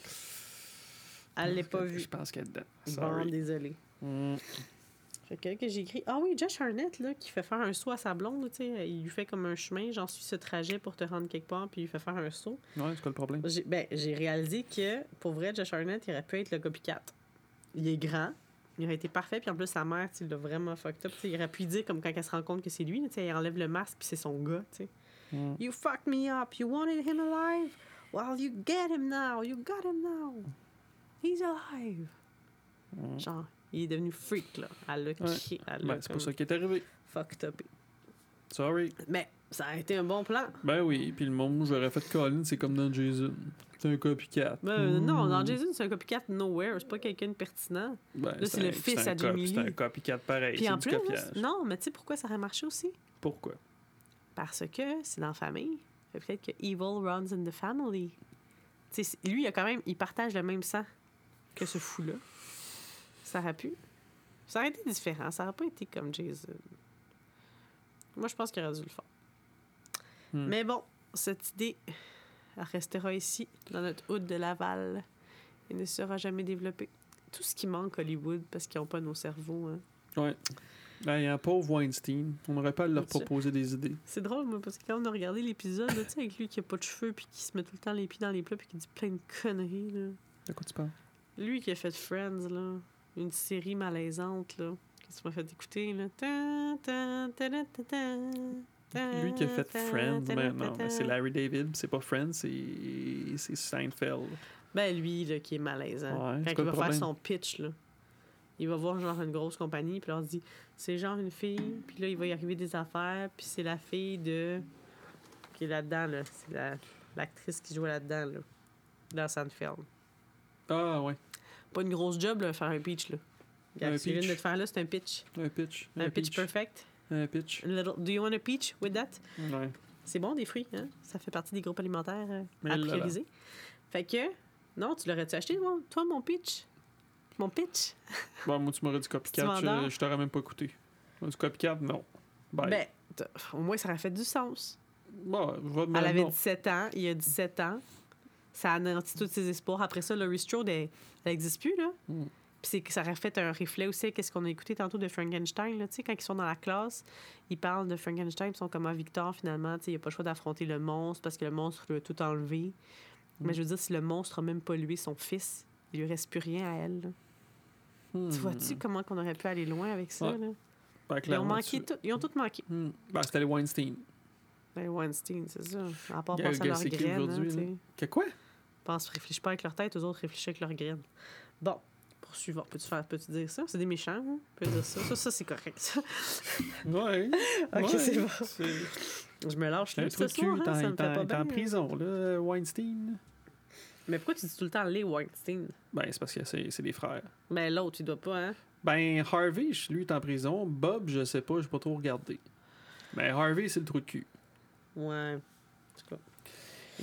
Elle l'a pas vu. Je pense qu'elle est dedans. Bon, Sorry. désolé. Mm. Fait que, que j'ai écrit. Ah oui, Josh Harnett, là, qui fait faire un saut à sa blonde, là, tu sais. Il lui fait comme un chemin, j'en suis ce trajet pour te rendre quelque part, puis il lui fait faire un saut. Ouais, c'est quoi le problème? J'ai ben, j'ai réalisé que, pour vrai, Josh Harnett, il aurait pu être le copycat. Il est grand, il aurait été parfait, puis en plus, sa mère, il l'a vraiment fucked up. tu sais, il aurait pu dire, comme quand elle se rend compte que c'est lui, tu sais, il enlève le masque, puis c'est son gars, tu sais. Mm. You fucked me up, you wanted him alive. Well, you get him now, you got him now. He's alive. Mm. Genre, il est devenu freak, là. Elle l'a Ouais. Ben, c'est comme ça qui est arrivé. fucked up. Sorry. Mais ça a été un bon plan. Ben oui, puis le moment où j'aurais fait Colin, c'est comme dans Jason. C'est un copycat. Ben, Non, dans Jason, c'est un copycat nowhere. C'est pas quelqu'un de pertinent. Ben, Là, c'est le fils à Jamie C'est un copycat pareil. Puis en plus, non, mais tu sais pourquoi ça aurait marché aussi? Pourquoi? Parce que c'est dans la famille. Peut-être que evil runs in the family. Tu sais, c'est- lui, il a quand même, il partage le même sang que ce fou-là. Ça aurait pu. Ça aurait été différent. Ça aurait pas été comme Jason. Moi, je pense qu'il aurait dû le faire. Hmm. Mais bon, cette idée elle restera ici, dans notre hood de Laval, et ne sera jamais développée. Tout ce qui manque Hollywood, parce qu'ils n'ont pas nos cerveaux. hein. Ouais. Ben, il y a un pauvre Weinstein. On aurait pas à leur proposer des idées. C'est drôle, moi, parce que quand on a regardé l'épisode, tu sais, avec lui qui a pas de cheveux, puis qui se met tout le temps les pieds dans les plats, puis qui dit plein de conneries, là. De quoi tu parles? Lui qui a fait Friends, là. Une série malaisante, là. Que tu m'as fait écouter, là. Lui qui a fait Friends, ta, non, mais c'est Larry David, c'est pas Friends, c'est c'est Seinfeld. Ben, lui, là, qui est malaisant. Ouais, c'est Quand il va faire son pitch, là. Il va voir, genre, une grosse compagnie, puis leur dit c'est genre une fille, puis là, il va y arriver des affaires, puis c'est la fille de. qui est là-dedans, là. C'est la- l'actrice qui joue là-dedans, là. Dans Seinfeld. Ah ouais, Pas une grosse job, là, faire un pitch, là. Regarde, Un ce qu'il vient de pitch. te faire là, c'est un pitch. un pitch. Un, pitch, perfect. Un pitch. A little- Do you want a peach with that? Ouais. C'est bon, des fruits, hein? Ça fait partie des groupes alimentaires euh, à là là. prioriser. Fait que, non, tu l'aurais-tu acheté, moi? toi, mon pitch? Mon pitch? <laughs> Bon, moi, tu m'aurais dit copycat, je, je t'aurais même pas écouté. Moi, du copycat, non. Bye. Ben, au moins, ça aurait fait du sens. bon, je vais Elle avait non. 17 ans, il y a 17 ans. Ça a anéanti tous ses espoirs. Après ça, Laurie Strode, elle n'existe plus, là. Mm. Puis ça aurait fait un reflet aussi à qu'est-ce qu'on a écouté tantôt de Frankenstein, là. Quand ils sont dans la classe, ils parlent de Frankenstein, ils sont comme à Victor, finalement. Il n'a pas le choix d'affronter le monstre parce que le monstre lui a tout enlevé. Mais je veux dire, si le monstre a même pas lui son fils, il lui reste plus rien à elle. Hmm. Tu vois-tu comment qu'on aurait pu aller loin avec ça, Ouais. là? Ben, Ils ont manqué tu-. Ils ont tout manqué. Hmm. Ben, c'était les Weinstein. Ben, Weinstein, c'est ça. À part penser à leurs graines, tu. Que quoi? pense, réfléchissent pas avec leur tête, eux autres réfléchissent avec leurs graines. Bon, poursuivons. Peux-tu faire, peux-tu dire ça? C'est des méchants, hein? Tu peux dire ça? Ça, ça c'est correct. ça. <laughs> Ouais. Ok, ouais. c'est bon. Je me lâche là, ce truc soir, cul, hein, t'es ça en- me fait pas prison, là, Weinstein. Mais pourquoi tu dis tout le temps les Weinstein? Ben, c'est parce que c'est c'est des frères. Mais l'autre, il doit pas, hein? Ben, Harvey, lui, est en prison. Bob, je sais pas, j'ai pas trop regardé. Mais Harvey, c'est le trou de cul. Ouais. En tout cas,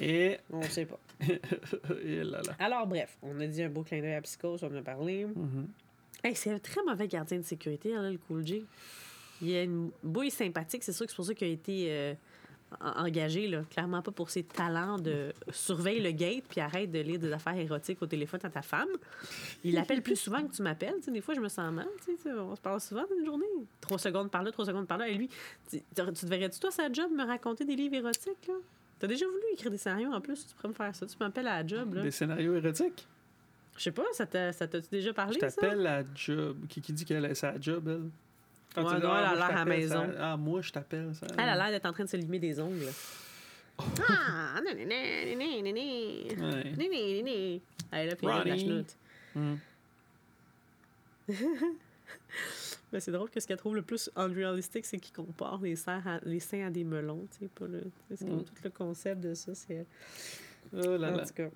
Et. on sait pas. <laughs> Et là là. Alors, bref, on a dit un beau clin d'œil à Psychose, on en a parlé. Mhm. Hey, c'est un très mauvais gardien de sécurité, là, le Cool J. Il a une bouille sympathique, c'est sûr que c'est pour ça qu'il a été euh, engagé, là. clairement pas pour ses talents de surveille le gate puis arrête de lire des affaires érotiques au téléphone à ta femme. Il l'appelle plus souvent que tu m'appelles. tu sais, Des fois, je me sens mal. tu sais, tu sais, On se parle souvent dans une journée. Trois secondes par là, trois secondes par là. Et lui, tu, tu te verrais-tu, toi, sa job, me raconter des livres érotiques? là? T'as déjà voulu écrire des scénarios en plus? Tu pourrais me faire ça. Tu m'appelles à la job. là. Des scénarios érotiques? Je sais pas, ça t'a- ça t'a-tu déjà parlé, Je ça? t'appelle la job. Qui, qui dit qu'elle a sa job, elle? Quand Ouais, tu dis, non, elle a l'air à la maison. ça- Ah, moi, je t'appelle. ça. Elle a l'air d'être en train de se limer des ongles. Ah. Ouais. Elle a la Ronnie. chenoute. <laughs> Mais c'est drôle que ce qu'elle trouve le plus unrealistic, c'est qu'il compare les seins à, les seins à des melons. C'est comme Mm. tout le concept de ça. C'est, Oh là en là. tout cas.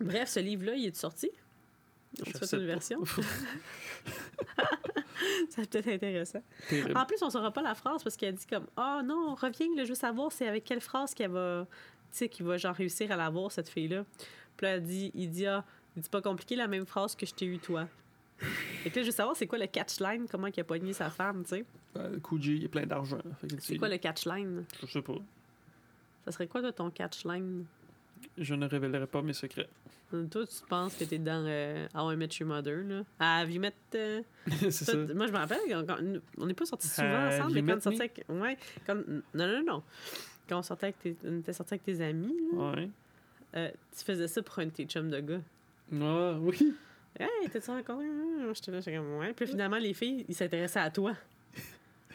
Bref, ce livre-là, il est sorti. On Je fait une pas. version. <laughs> <laughs> Ça va peut-être intéressant. Terrible. En plus, on saura pas la phrase parce qu'elle dit comme Ah non, reviens, là, je veux savoir c'est avec quelle phrase qu'elle va, tu sais, qu'il va genre réussir à l'avoir, cette fille-là. Puis là, elle dit, il dit Ah, pas compliqué la même phrase que je t'ai eu toi. Et que là, je veux savoir c'est quoi le catchline, comment il a pogné sa femme, tu sais. De J, il y a plein d'argent. C'est quoi le catchline? Je sais pas. Ça serait quoi, toi, ton catchline? Je ne révélerai pas mes secrets. Euh, Toi, tu penses que t'es dans euh, How I Met Your Mother, là? Ah, Have you met... euh, <laughs> c'est ça. Moi, je me rappelle, on n'est pas sortis souvent Have ensemble, mais quand on sortait avec... Ouais. Non, non, non. Quand on, sortait avec tes... on était sortis avec tes amis, là, Ouais. euh, tu faisais ça pour un de tes chums de gars. Ah, oui. Hey, t'es-tu encore là? J'étais là, j'étais comme, ouais. Puis finalement, les filles, ils s'intéressaient à toi.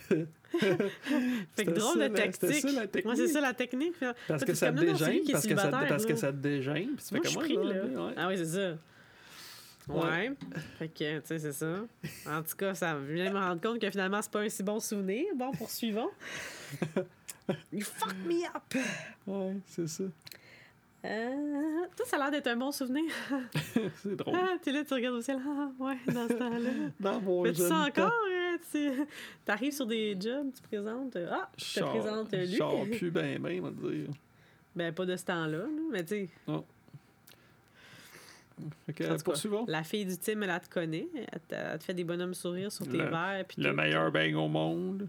<laughs> fait que drôle de la- tactique. ça, la Moi, c'est ça la technique. Parce que ça te dégêne, parce que ça, te- célibataire, parce que là. ça te dégêne, puis tu fais comme moi, là. ouais. Ah oui, c'est ça. Ouais. Ouais. Fait que, tu sais, c'est ça. En tout cas, ça vient me rendre compte que finalement, c'est pas un si bon souvenir. Bon, poursuivons. <laughs> You fuck me up! Ouais, c'est ça. Euh, toi, ça a l'air d'être un bon souvenir. <laughs> c'est drôle. Ah, t'es là, tu regardes au ciel. Ah, ouais, dans ce temps-là. Dans mon Fais-tu ça encore? hein? Tu <laughs> arrives sur des jobs, tu présentes. euh, Ah, je te je sors- présente je lui. sors <laughs> plus ben ben, on va dire. Ben, pas de ce temps-là, là, mais tu sais, que, poursuivons. la fille du team, elle, elle te connaît. Elle te, elle te fait des bonhommes sourires sur tes Le- verres. Puis Le tout. meilleur bang au monde.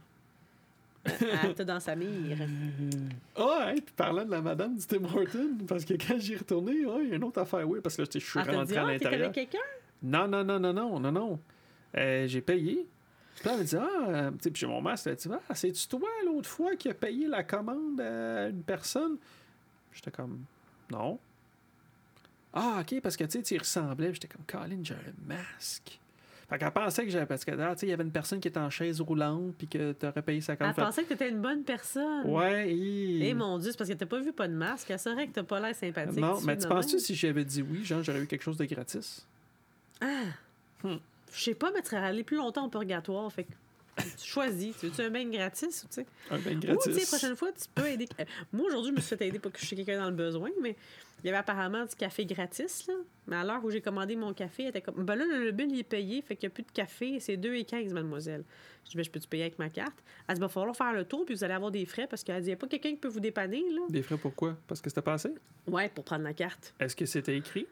Elle t'a dans sa mire. Ah, hey, puis parlant de la madame du Tim Horton, parce que quand j'y retourné, ouais, il y a une autre affaire, oui, parce que là, je suis rentré à ah, l'intérieur. avec quelqu'un? Non, non, non, non, non, non, non. Euh, j'ai payé. Puis là, elle me dit, ah, euh, tu sais, puis j'ai mon masque, elle dit, ah, c'est-tu toi l'autre fois qui a payé la commande à une personne? J'étais comme, non. Ah, ok, parce que tu sais, tu y ressemblais. J'étais comme, Colin, j'ai un masque. Fait qu'elle pensait que j'avais. Parce que, ah, tu sais, il y avait une personne qui était en chaise roulante, puis que t'aurais payé sa Elle commande. Fait- pensait que t'étais une bonne personne. Ouais, hi. Eh mon Dieu, c'est parce que t'as pas vu pas de masque. Elle saurait que t'as pas l'air sympathique. Non, mais tu penses-tu si j'avais dit oui, genre, j'aurais eu quelque chose de gratis? Je sais pas, mais tu serais allé plus longtemps au purgatoire. Fait que tu choisis. Tu veux-tu un bain gratis ou tu sais? Un bain Ou, tu gratis. sais, prochaine fois, tu peux aider. Euh, Moi, aujourd'hui, je me suis fait aider pour que je suis quelqu'un dans le besoin, mais il y avait apparemment du café gratis, là. Mais à l'heure où j'ai commandé mon café, elle était comme, ben là, le, le bill, il est payé, fait qu'il n'y a plus de café, c'est 2,15, mademoiselle. Je dis, ben, je peux-tu payer avec ma carte? Elle dit, ben, il va falloir faire le tour, puis vous allez avoir des frais, parce qu'elle dit, il n'y a pas quelqu'un qui peut vous dépanner, là. Des frais pourquoi? Parce que c'était passé? Ouais, pour prendre la carte. Est-ce que c'était écrit?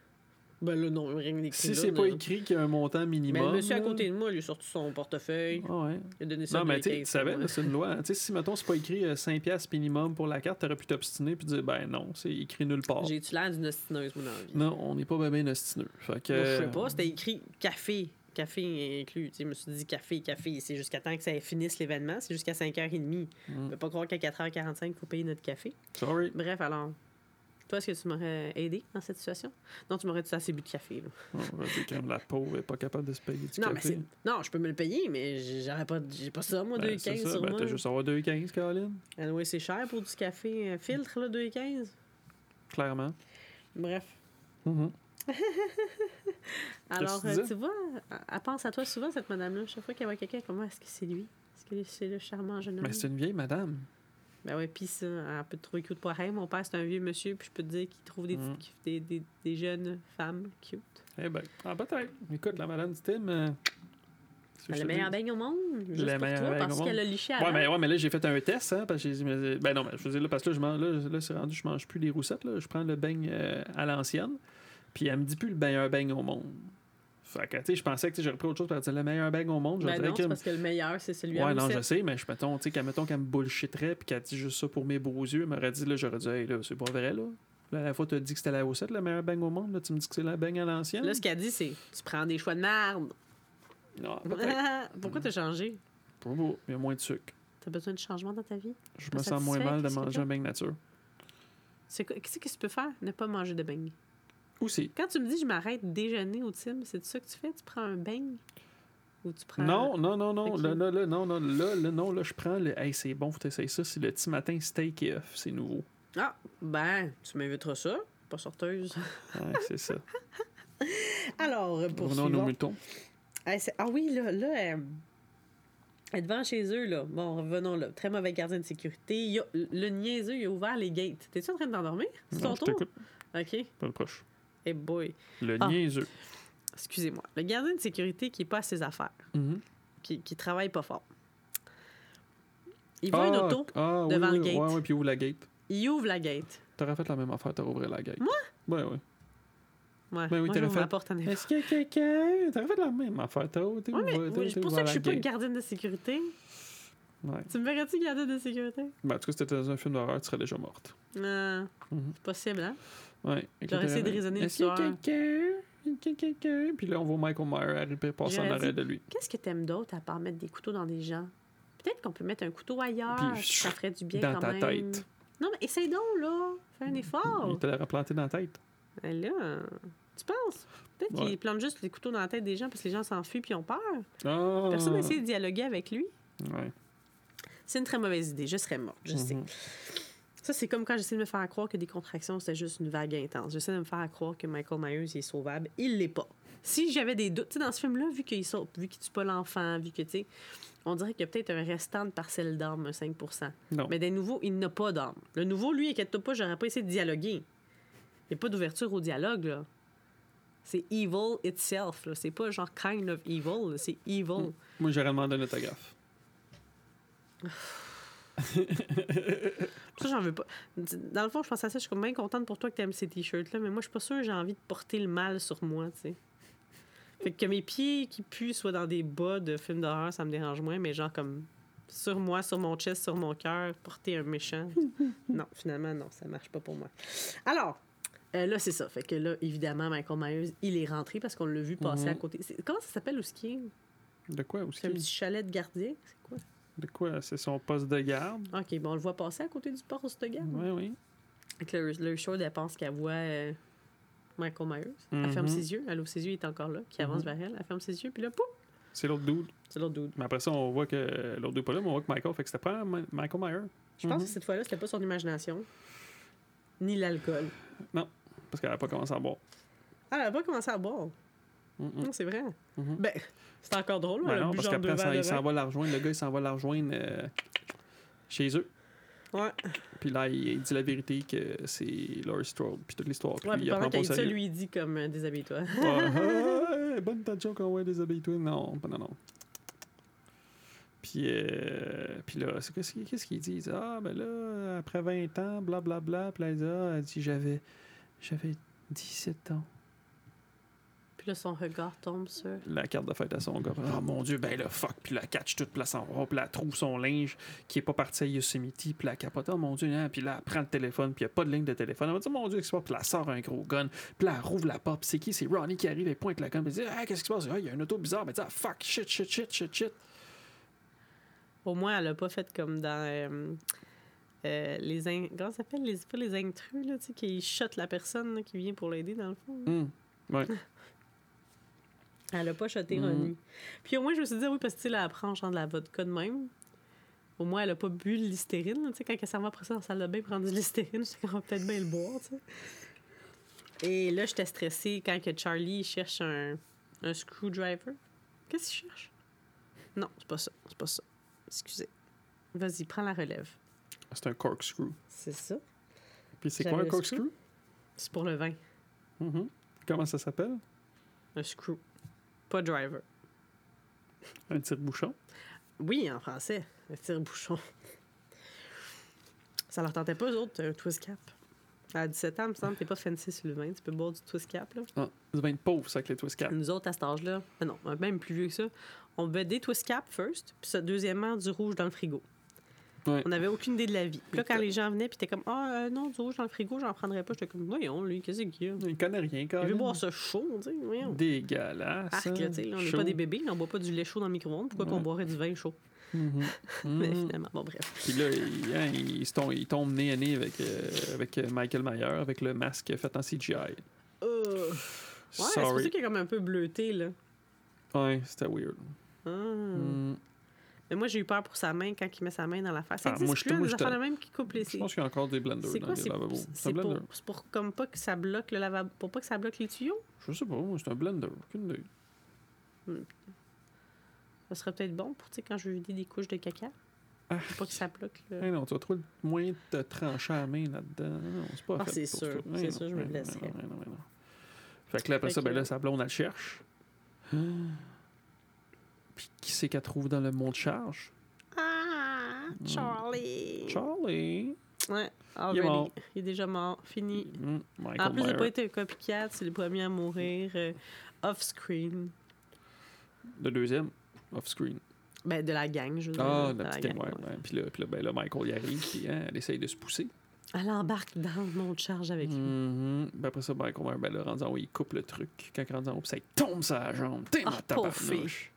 Ben là, non, rien d'écrit. Si c'est pas écrit qu'il y a un montant minimum. Mais le monsieur à côté de moi, lui, a sorti son portefeuille, Ah ouais. il a donné ça Non, mais tu sais, 2,15, tu savais, c'est une loi. Tu sais, si, mettons, c'est pas écrit euh, 5$ piastres minimum pour la carte, t'aurais pu t'obstiner puis dire, ben non, c'est écrit nulle part. J'ai-tu l'air d'une ostineuse, moi, dans la vie? Non, on n'est pas bien ben ostineux. Fait que. Je sais pas, c'était écrit café. Café inclus. Tu sais, je me suis dit café, café. C'est jusqu'à temps que ça finisse l'événement. C'est jusqu'à 5h30. Mm. On peut pas croire qu'à 4h45, il faut payer notre café. Sorry. Bref, alors, toi, est-ce que tu m'aurais aidé dans cette situation? Non, tu m'aurais dit ça, c'est but de café. là. On va dire que la pauvre est pas capable de se payer du Non, café. Non, je peux me le payer, mais j'aurais pas, j'ai pas ça, moi, Ben, 2,15 c'est ça, sur ben, moi. t'as juste avoir 2,15, Caroline. Ah ouais, c'est cher pour du café euh, filtre, là, 2,15. Clairement. Bref. <laughs> Mhm. Alors, tu euh, tu vois, elle- elle pense à toi souvent, cette madame-là. Chaque fois qu'elle voit quelqu'un, comment est-ce que c'est lui? Est-ce que c'est le charmant jeune homme? Mais c'est une vieille madame. Ben ouais, pis ça, elle peut trouver cute pour rien. Mon père, c'est un vieux monsieur, puis je peux te dire qu'il trouve des, Mm. des, des, des jeunes femmes cute. Eh ben, ah, peut-être. Écoute, la madame du Tim. euh, Ben, le meilleur beigne au monde, juste Le pour toi, beigne parce qu'elle a liché Ouais avant. mais, ouais, mais là, j'ai fait un test, hein, parce que j'ai ben non, mais je veux dire, là, parce que là, je mange, là, là c'est rendu, je mange plus des roussettes, là, je prends le beigne euh, à l'ancienne, puis elle me dit plus le meilleur beigne au monde. Fait que, tu sais, je pensais que j'aurais pris autre chose pour dire le meilleur beigne au monde. Je Ben non, que- c'est parce que le meilleur, c'est celui à Ouais, non, je sais, mais je mettons, tu sais, qu'elle mettons qu'elle me bullshitterait, puis qu'elle dit juste ça pour mes beaux yeux, elle m'aurait dit, là, j'aurais dit, hey, là, c'est pas vrai, là. La dernière fois, tu as dit que c'était la roussette, le meilleur beigne au monde, là, tu me dis que c'est la beigne à l'ancienne. Là, ce qu'elle dit, c'est tu prends des choix de merde. Non. <laughs> Pourquoi t'as changé? Pas beau, il y a moins de sucre. T'as besoin de changement dans ta vie? Je me sens moins mal de que manger un beigne nature. C'est quoi- Qu'est-ce que tu peux faire? Ne pas manger de beigne. Aussi. Quand tu me dis je m'arrête déjeuner au Tim, c'est ça que tu fais? Tu prends un beigne? Ou tu prends. Non, non, non, non. Là, là, là, non, non, là, là, non, là, je prends le. Hey, c'est bon, faut essayer ça. C'est le petit matin steak et œuf. C'est nouveau. Ah, ben, tu m'inviteras ça. Pas sorteuse. <laughs> Ouais, c'est ça. <laughs> Alors, pour Revenons nos moutons. Ah oui, là, là, est devant chez eux, là. Bon, revenons là. Très mauvais gardien de sécurité. Il a- le niaiseux, il a ouvert les gates. T'es-tu en train de t'endormir? C'est ton tour? OK. Pas le proche. Eh boy. Le Ah. niaiseux. Excusez-moi. Le gardien de sécurité qui est pas à ses affaires, Mhm. qui, qui travaille pas fort. Il voit une Ah, auto, ah, oui, devant le oui, gate. Ouais, ouais, puis ouvre la gate. il ouvre la gate. T'aurais fait la même affaire, t'aurais ouvert la gate. Moi? Ouais, ouais. Ouais, Ben oui, moi, fait- la porte en. Est-ce qu'il y a quelqu'un? T'aurais fait la même affaire, t'as Ouais, ouvert- oui, t'es c'est pour ça que je la suis pas gate. gardienne de sécurité. Ouais. Tu me verrais-tu garder de sécurité? Ben, en tout cas, si t'étais dans un film d'horreur, tu serais déjà morte. Euh, c'est possible, hein? Ouais. J'aurais essayé de raisonner y a l'histoire. quelqu'un? Puis là, on voit Michael Myers arriver passer en arrêt de lui. Qu'est-ce que t'aimes d'autre à part mettre des couteaux dans des gens? Peut-être qu'on peut mettre un couteau ailleurs, Puis, ça ferait du bien dans quand ta même. tête. Non, mais essaye donc, là. Fais un effort. Il te l'a replanté dans la tête. Ben là, tu penses? Peut-être Ouais. qu'il plante juste les couteaux dans la tête des gens parce que les gens s'enfuient puis ont peur. Ah! Personne n'a essayé de dialoguer avec lui. Ouais. C'est une très mauvaise idée. Je serais morte, je sais. Mhm. Ça, c'est comme quand j'essaie de me faire croire que des contractions, c'était juste une vague intense. J'essaie de me faire croire que Michael Myers il est sauvable. Il l'est pas. Si j'avais des doutes, tu sais, dans ce film-là, vu qu'il saute, vu qu'il tue pas l'enfant, vu que, tu sais, on dirait qu'il y a peut-être un restant de parcelle d'âme, un 5 Non. Mais des nouveaux, il n'a pas d'âme. Le nouveau, lui, inquiète-toi pas, j'aurais pas essayé de dialoguer. Il n'y a pas d'ouverture au dialogue, là. C'est evil itself, là. C'est pas genre kind of evil, là. c'est evil. Moi, j'aurais demandé un autographe. Ça, j'en veux pas. Dans le fond, je pense à ça, je suis comme bien contente pour toi que tu aimes ces t-shirts-là, mais moi, je suis pas sûre que j'ai envie de porter le mal sur moi, tu sais. Fait que mes pieds qui puent soient dans des bas de films d'horreur, ça me dérange moins, mais genre comme sur moi, sur mon chest, sur mon cœur, porter un méchant. <laughs> non, finalement, non, ça marche pas pour moi. Alors, euh, là, c'est ça. Fait que là, évidemment, Michael Myers, il est rentré parce qu'on l'a vu passer Mhm. à côté. Comment ça s'appelle est? De quoi aussi? C'est un petit chalet de gardien? C'est quoi? De quoi? C'est son poste de garde? Ok, bon, on le voit passer à côté du poste de garde. Oui, oui. Avec le, le show, elle pense qu'elle voit euh, Michael Myers. Elle Mhm. ferme ses yeux. Elle ouvre ses yeux, il est encore là. Qui avance Mhm. vers elle. Elle ferme ses yeux, puis là, pouf! C'est l'autre dude. C'est l'autre dude. Mais après ça, on voit que l'autre dude pas là, mais on voit que Michael, fait que c'était pas Michael Myers. Je pense Mhm. que cette fois-là, c'était pas son imagination, ni l'alcool. Parce qu'elle a pas commencé à boire. Ah, elle a pas commencé à boire. C'est vrai. Mhm. Ben, c'est encore drôle. Ben non, parce qu'après, ça- il s'en va la rejoindre. Le gars, il s'en va la rejoindre euh, chez eux. Ouais. Puis là, il, il dit la vérité que c'est Laurie Strode. Puis toute l'histoire. Ouais, puis il apprend pas ça, lui, dit comme euh, déshabille-toi. <laughs> Ouais, bonne ta joke, ouais, déshabille-toi. Non, pas non, non. Puis, euh, puis là, c'est qu'est-ce qu'est-ce qu'il dit? Il dit, ah, ben là, après 20 ans, blablabla. Bla, bla. Puis là, il dit, ah, j'avais, j'avais 17 ans. Là, son regard tombe sur. La carte de fête à son gars. Ah, mon Dieu, ben là, fuck. Puis la catch toute, là, s'en va, puis elle trouve son linge qui est pas parti à Yosemite, puis elle capote, oh mon Dieu, hein. Puis là, elle prend le téléphone, puis il n'y a pas de ligne de téléphone. Elle va dire, mon Dieu, qu'est-ce qui se passe? Puis elle sort un gros gun, puis là, elle rouvre la porte, c'est qui? C'est Ronnie qui arrive, elle pointe la gun, puis elle dit, ah, qu'est-ce qui se passe? Ah, il y a un auto bizarre, mais dit, ah, fuck, shit, shit, shit, shit, shit. Au moins, elle a pas fait comme dans. euh, euh, les in... Comment ça s'appelle? Les... Pas les intrus, là, tu sais, qui shot la personne là, qui vient pour l'aider, dans le fond. Hum, Ouais. <laughs> Elle a pas shoté Mhm. Ronnie. Puis au moins, je me suis dit, oui, parce que là, elle prend genre de la vodka de même. Au moins, elle a pas bu Tu sais, quand elle s'en va après ça dans la salle de bain prendre du listérine, <laughs> je qu'on va peut-être bien le boire, tu sais. Et là, j'étais stressée quand que Charlie cherche un, un screwdriver. Qu'est-ce qu'il cherche? Non, c'est pas ça. C'est pas ça. Excusez. Vas-y, prends la relève. C'est un corkscrew. C'est ça. Puis c'est quoi un corkscrew? C'est pour le vin. Mhm. Comment ça s'appelle? Un screw. Pas driver. Un tire-bouchon? Oui, en français. Un tire-bouchon. Ça leur tentait pas, eux autres, un twist cap. À 17 ans, il me semble t'es pas fancy sur le vin. Tu peux boire du twist cap, là. Ah, du vin de pauvre, ça, avec les twist caps. Nous autres, à cet âge-là, ah non, même plus vieux que ça, on buvait des twist cap first, puis ça, deuxièmement, du rouge dans le frigo. Ouais. On n'avait aucune idée de la vie. Puis là, quand les gens venaient, puis t'es comme, ah euh, non, du rouge dans le frigo, j'en prendrais pas. J'étais comme, voyons, lui, qu'est-ce qu'il y a? Il connaît rien, quand Il veut boire ça chaud, tu sais, voyons. Dégueulasse. Arc, là, tu sais, là, on n'est pas des bébés, là, on boit pas du lait chaud dans le micro-ondes. Pourquoi Ouais. qu'on boirait du vin chaud? Mhm. <laughs> Mais Mhm. finalement, bon, bref. Puis là, il, hein, il tombe, il tombe nez à nez avec, euh, avec euh, Michael Mayer, avec le masque fait en CGI. Euh, Ouais, c'est pour ça qu'il est comme un peu bleuté, là. Ouais, c'était weird. Ah. Mm. Mais moi, j'ai eu peur pour sa main quand il met sa main dans la face. Ça Ah, existe moi, je- plus, moi, j'étais- affaires de même qui coupent les Je pense qu'il y a encore des blenders C'est dans quoi? les C'est lavabos. C'est pour, comme pas que ça bloque le lavabo, pour pas que ça bloque les tuyaux? Je sais pas, moi, c'est un blender. Aucune idée. Ça serait peut-être bon pour, tu sais, quand je veux vider des couches de caca. Ah. Pour pas que ça bloque le... Eh non, tu vas trouver le moyen de te trancher la main là-dedans. Non, c'est pas Ah, c'est sûr, c'est Eh sûr, je me eh blesserais. non, non, non. Fait que là, après Fait ça, ben là, sa blonde, elle le cherche. Puis qui c'est qu'elle trouve dans le monde charge? Ah, Charlie! Charlie. Ouais, Il est already. mort. Il est déjà mort, fini. Mm, Michael En plus, il n'a pas été un copycat, c'est le premier à mourir euh, off-screen. Le deuxième, off-screen. Ben, de la gang, je veux dire. Ah, de la petite gang, ouais. ouais. Puis là, puis là, ben, là, Michael y arrive, puis hein, elle essaye de se pousser. Elle embarque dans le monde de charge avec lui. Ben, après ça, Michael, ben, là, rendu en haut, il coupe le truc. Quand il rendu en haut, ça tombe la jambe. T'es Ah, ma tabarnouche.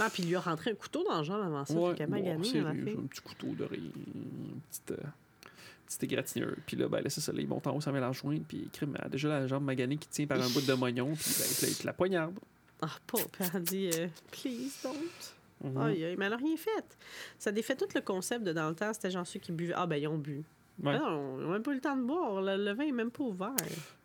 Non, puis il lui a rentré un couteau dans le genre avant ça. Ouais, bon, gagné, rien, fille. un petit couteau de rien, une petite, euh, petite égratignure. Puis là, ben là, c'est ça, là, ils montent en haut, ça met la rejoindre, puis crime, déjà la jambe maganée qui tient par un bout de moignon, puis ben, il te la poignarde. Ah, pauvre. Puis elle dit, euh, please don't. Mhm. Aïe, aïe, mais elle a rien fait. Ça défait tout le concept de dans le temps, c'était genre ceux qui buvaient. Ah, ben, ils ont bu. Ouais. Ah non, ils ont même pas eu le temps de boire. Le, le vin est même pas ouvert.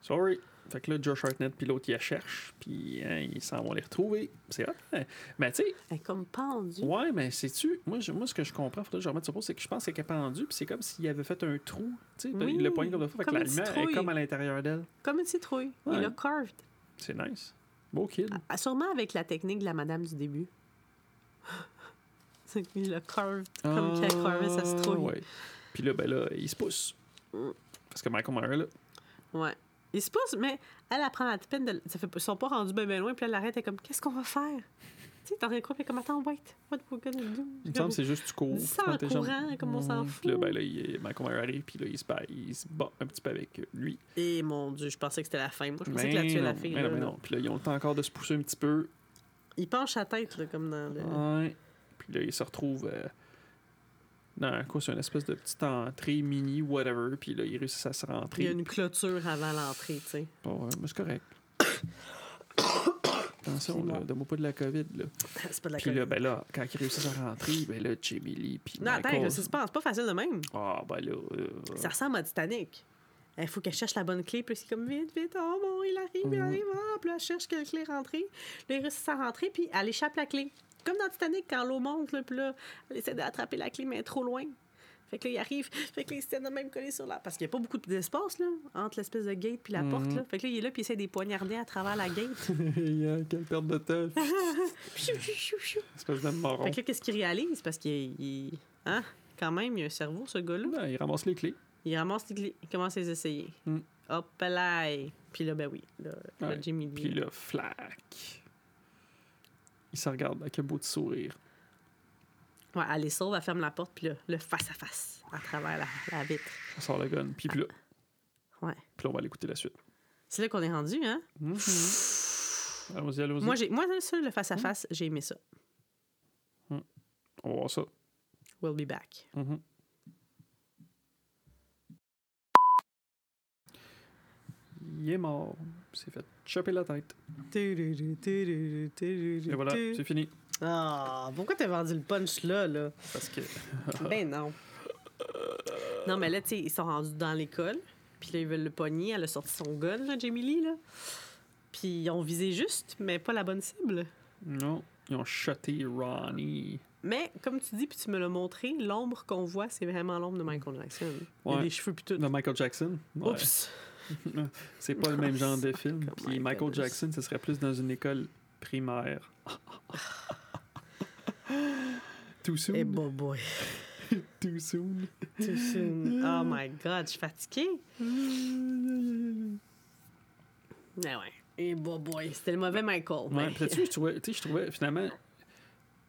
Sorry. Fait que là, Josh Hartnett, puis l'autre, il la cherche, puis hein, ils s'en vont les retrouver. C'est hot. hein. Mais tu sais, Elle est comme pendue. ouais, mais sais-tu, moi, je- moi, ce que je comprends, faudrait que je remette sur pause, c'est que je pense qu'elle est pendue, puis c'est comme s'il avait fait un trou, tu sais, Oui, le poignet comme fois, fait que comme la lumière est comme à l'intérieur d'elle. Comme une citrouille. Ouais. Il a carved. C'est nice. Beau kid. Ah, Sûrement avec la technique de la madame du début. <laughs> C'est qu'il a carved comme qu'il a carvé sa citrouille. Ah, Ouais. Puis là, ben là, il se pousse. Mm. Parce que Michael Myers, là, Ouais. Il se pousse, mais elle apprend la peine de. Ça fait... Ils sont pas rendus bien loin, puis elle l'arrête, elle est comme, qu'est-ce qu'on va faire? Tu sais, t'en est comme, attends, wait, what we're gonna do? il me semble que c'est juste tu cours. Tu en courant, comme on s'en fout. Puis là, ben là, il, arrive, puis là, il se bat, il se bat un petit peu avec lui. Et mon Dieu, je pensais que c'était la fin. Moi, je pensais Mais qu'il a tué la non, fille. mais là, non, mais là. non. Puis là, ils ont le temps encore de se pousser un petit peu. Il penche sa tête, là, comme dans le. Ouais. Puis là, il se retrouve euh, dans quoi, c'est une espèce de petite entrée mini, whatever. Puis là, il réussit à se Il y a rentrer. une clôture avant l'entrée, tu sais. Bon, ouais, mais c'est correct. <coughs> Attention, là, donne-moi pas de la COVID, là. <laughs> C'est pas de la Puis là, COVID. ben là, quand il réussit à rentrer, ben là, Jamie Lee, puis Non, attends, ça se passe pas facile de même. Ah, ben là... euh, Ça ressemble à Titanic. Il faut qu'elle cherche la bonne clé, puis c'est comme vite, vite, oh bon, il arrive, il Mhm. arrive, ah, puis là, elle cherche quelle clé rentrer. Là, il réussit à rentrer, puis elle échappe la clé. Comme dans Titanic, quand l'eau monte, là, puis là, elle essaie d'attraper la clé, mais elle est trop loin. Fait que là, il arrive, <laughs> fait que là, il de même collé sur la. Parce qu'il n'y a pas beaucoup d'espace, là, entre l'espèce de gate puis la Mhm. porte, là. Fait que là, il est là, puis il essaie de les poignarder à travers la gate. <laughs> Quelle perte de temps. <laughs> Espèce de moron. fait que là, qu'est-ce qu'il réalise? Parce qu'il. il- Hein? Quand même, il a un cerveau, ce gars-là. Il ramasse les clés. Il ramasse les clés, il commence à les essayer. Mm. Hop là! Puis là, ben oui, là, là, Ouais. Jimmy. Puis là, flac. Il se regarde avec un beau petit sourire. Ouais, elle les sauve, elle ferme la porte, puis là, le face-à-face, à travers la, la vitre. On sort le gun. Puis, puis là, Ouais. puis là, on va aller écouter la suite. C'est là qu'on est rendu, hein? Mhm. Allons-y, allons-y. Moi, j'ai, moi, ça, le face-à-face, j'ai aimé ça. On va voir ça. We'll be back. Mhm. Il est mort. Il s'est fait chopper la tête. Et Et voilà, c'est fini. Ah, pourquoi t'as vendu le punch là, là? Parce que. <laughs> Ben non. Non, mais là, tu sais, ils sont rendus dans l'école. Puis là, ils veulent le pogner. Elle a sorti son gun, là, Jamie Lee, là. Puis ils ont visé juste, mais pas la bonne cible. Non, ils ont shoté Ronnie. Mais, comme tu dis, puis tu me l'as montré, l'ombre qu'on voit, c'est vraiment l'ombre de Michael Jackson. Il y a Ouais. des cheveux puis tout. De Michael Jackson? Ouais. Oups! <laughs> C'est pas le même genre de film. Puis Michael goodness. Jackson, ce serait plus dans une école primaire. <laughs> Too soon. Eh boy, boy. <laughs> Too soon. Too soon. Oh my God, je suis fatiguée. Ah ouais. Eh boy, boy. C'était le mauvais Michael. Ouais, mais- là-dessus, je trouvais, tu sais, je trouvais finalement,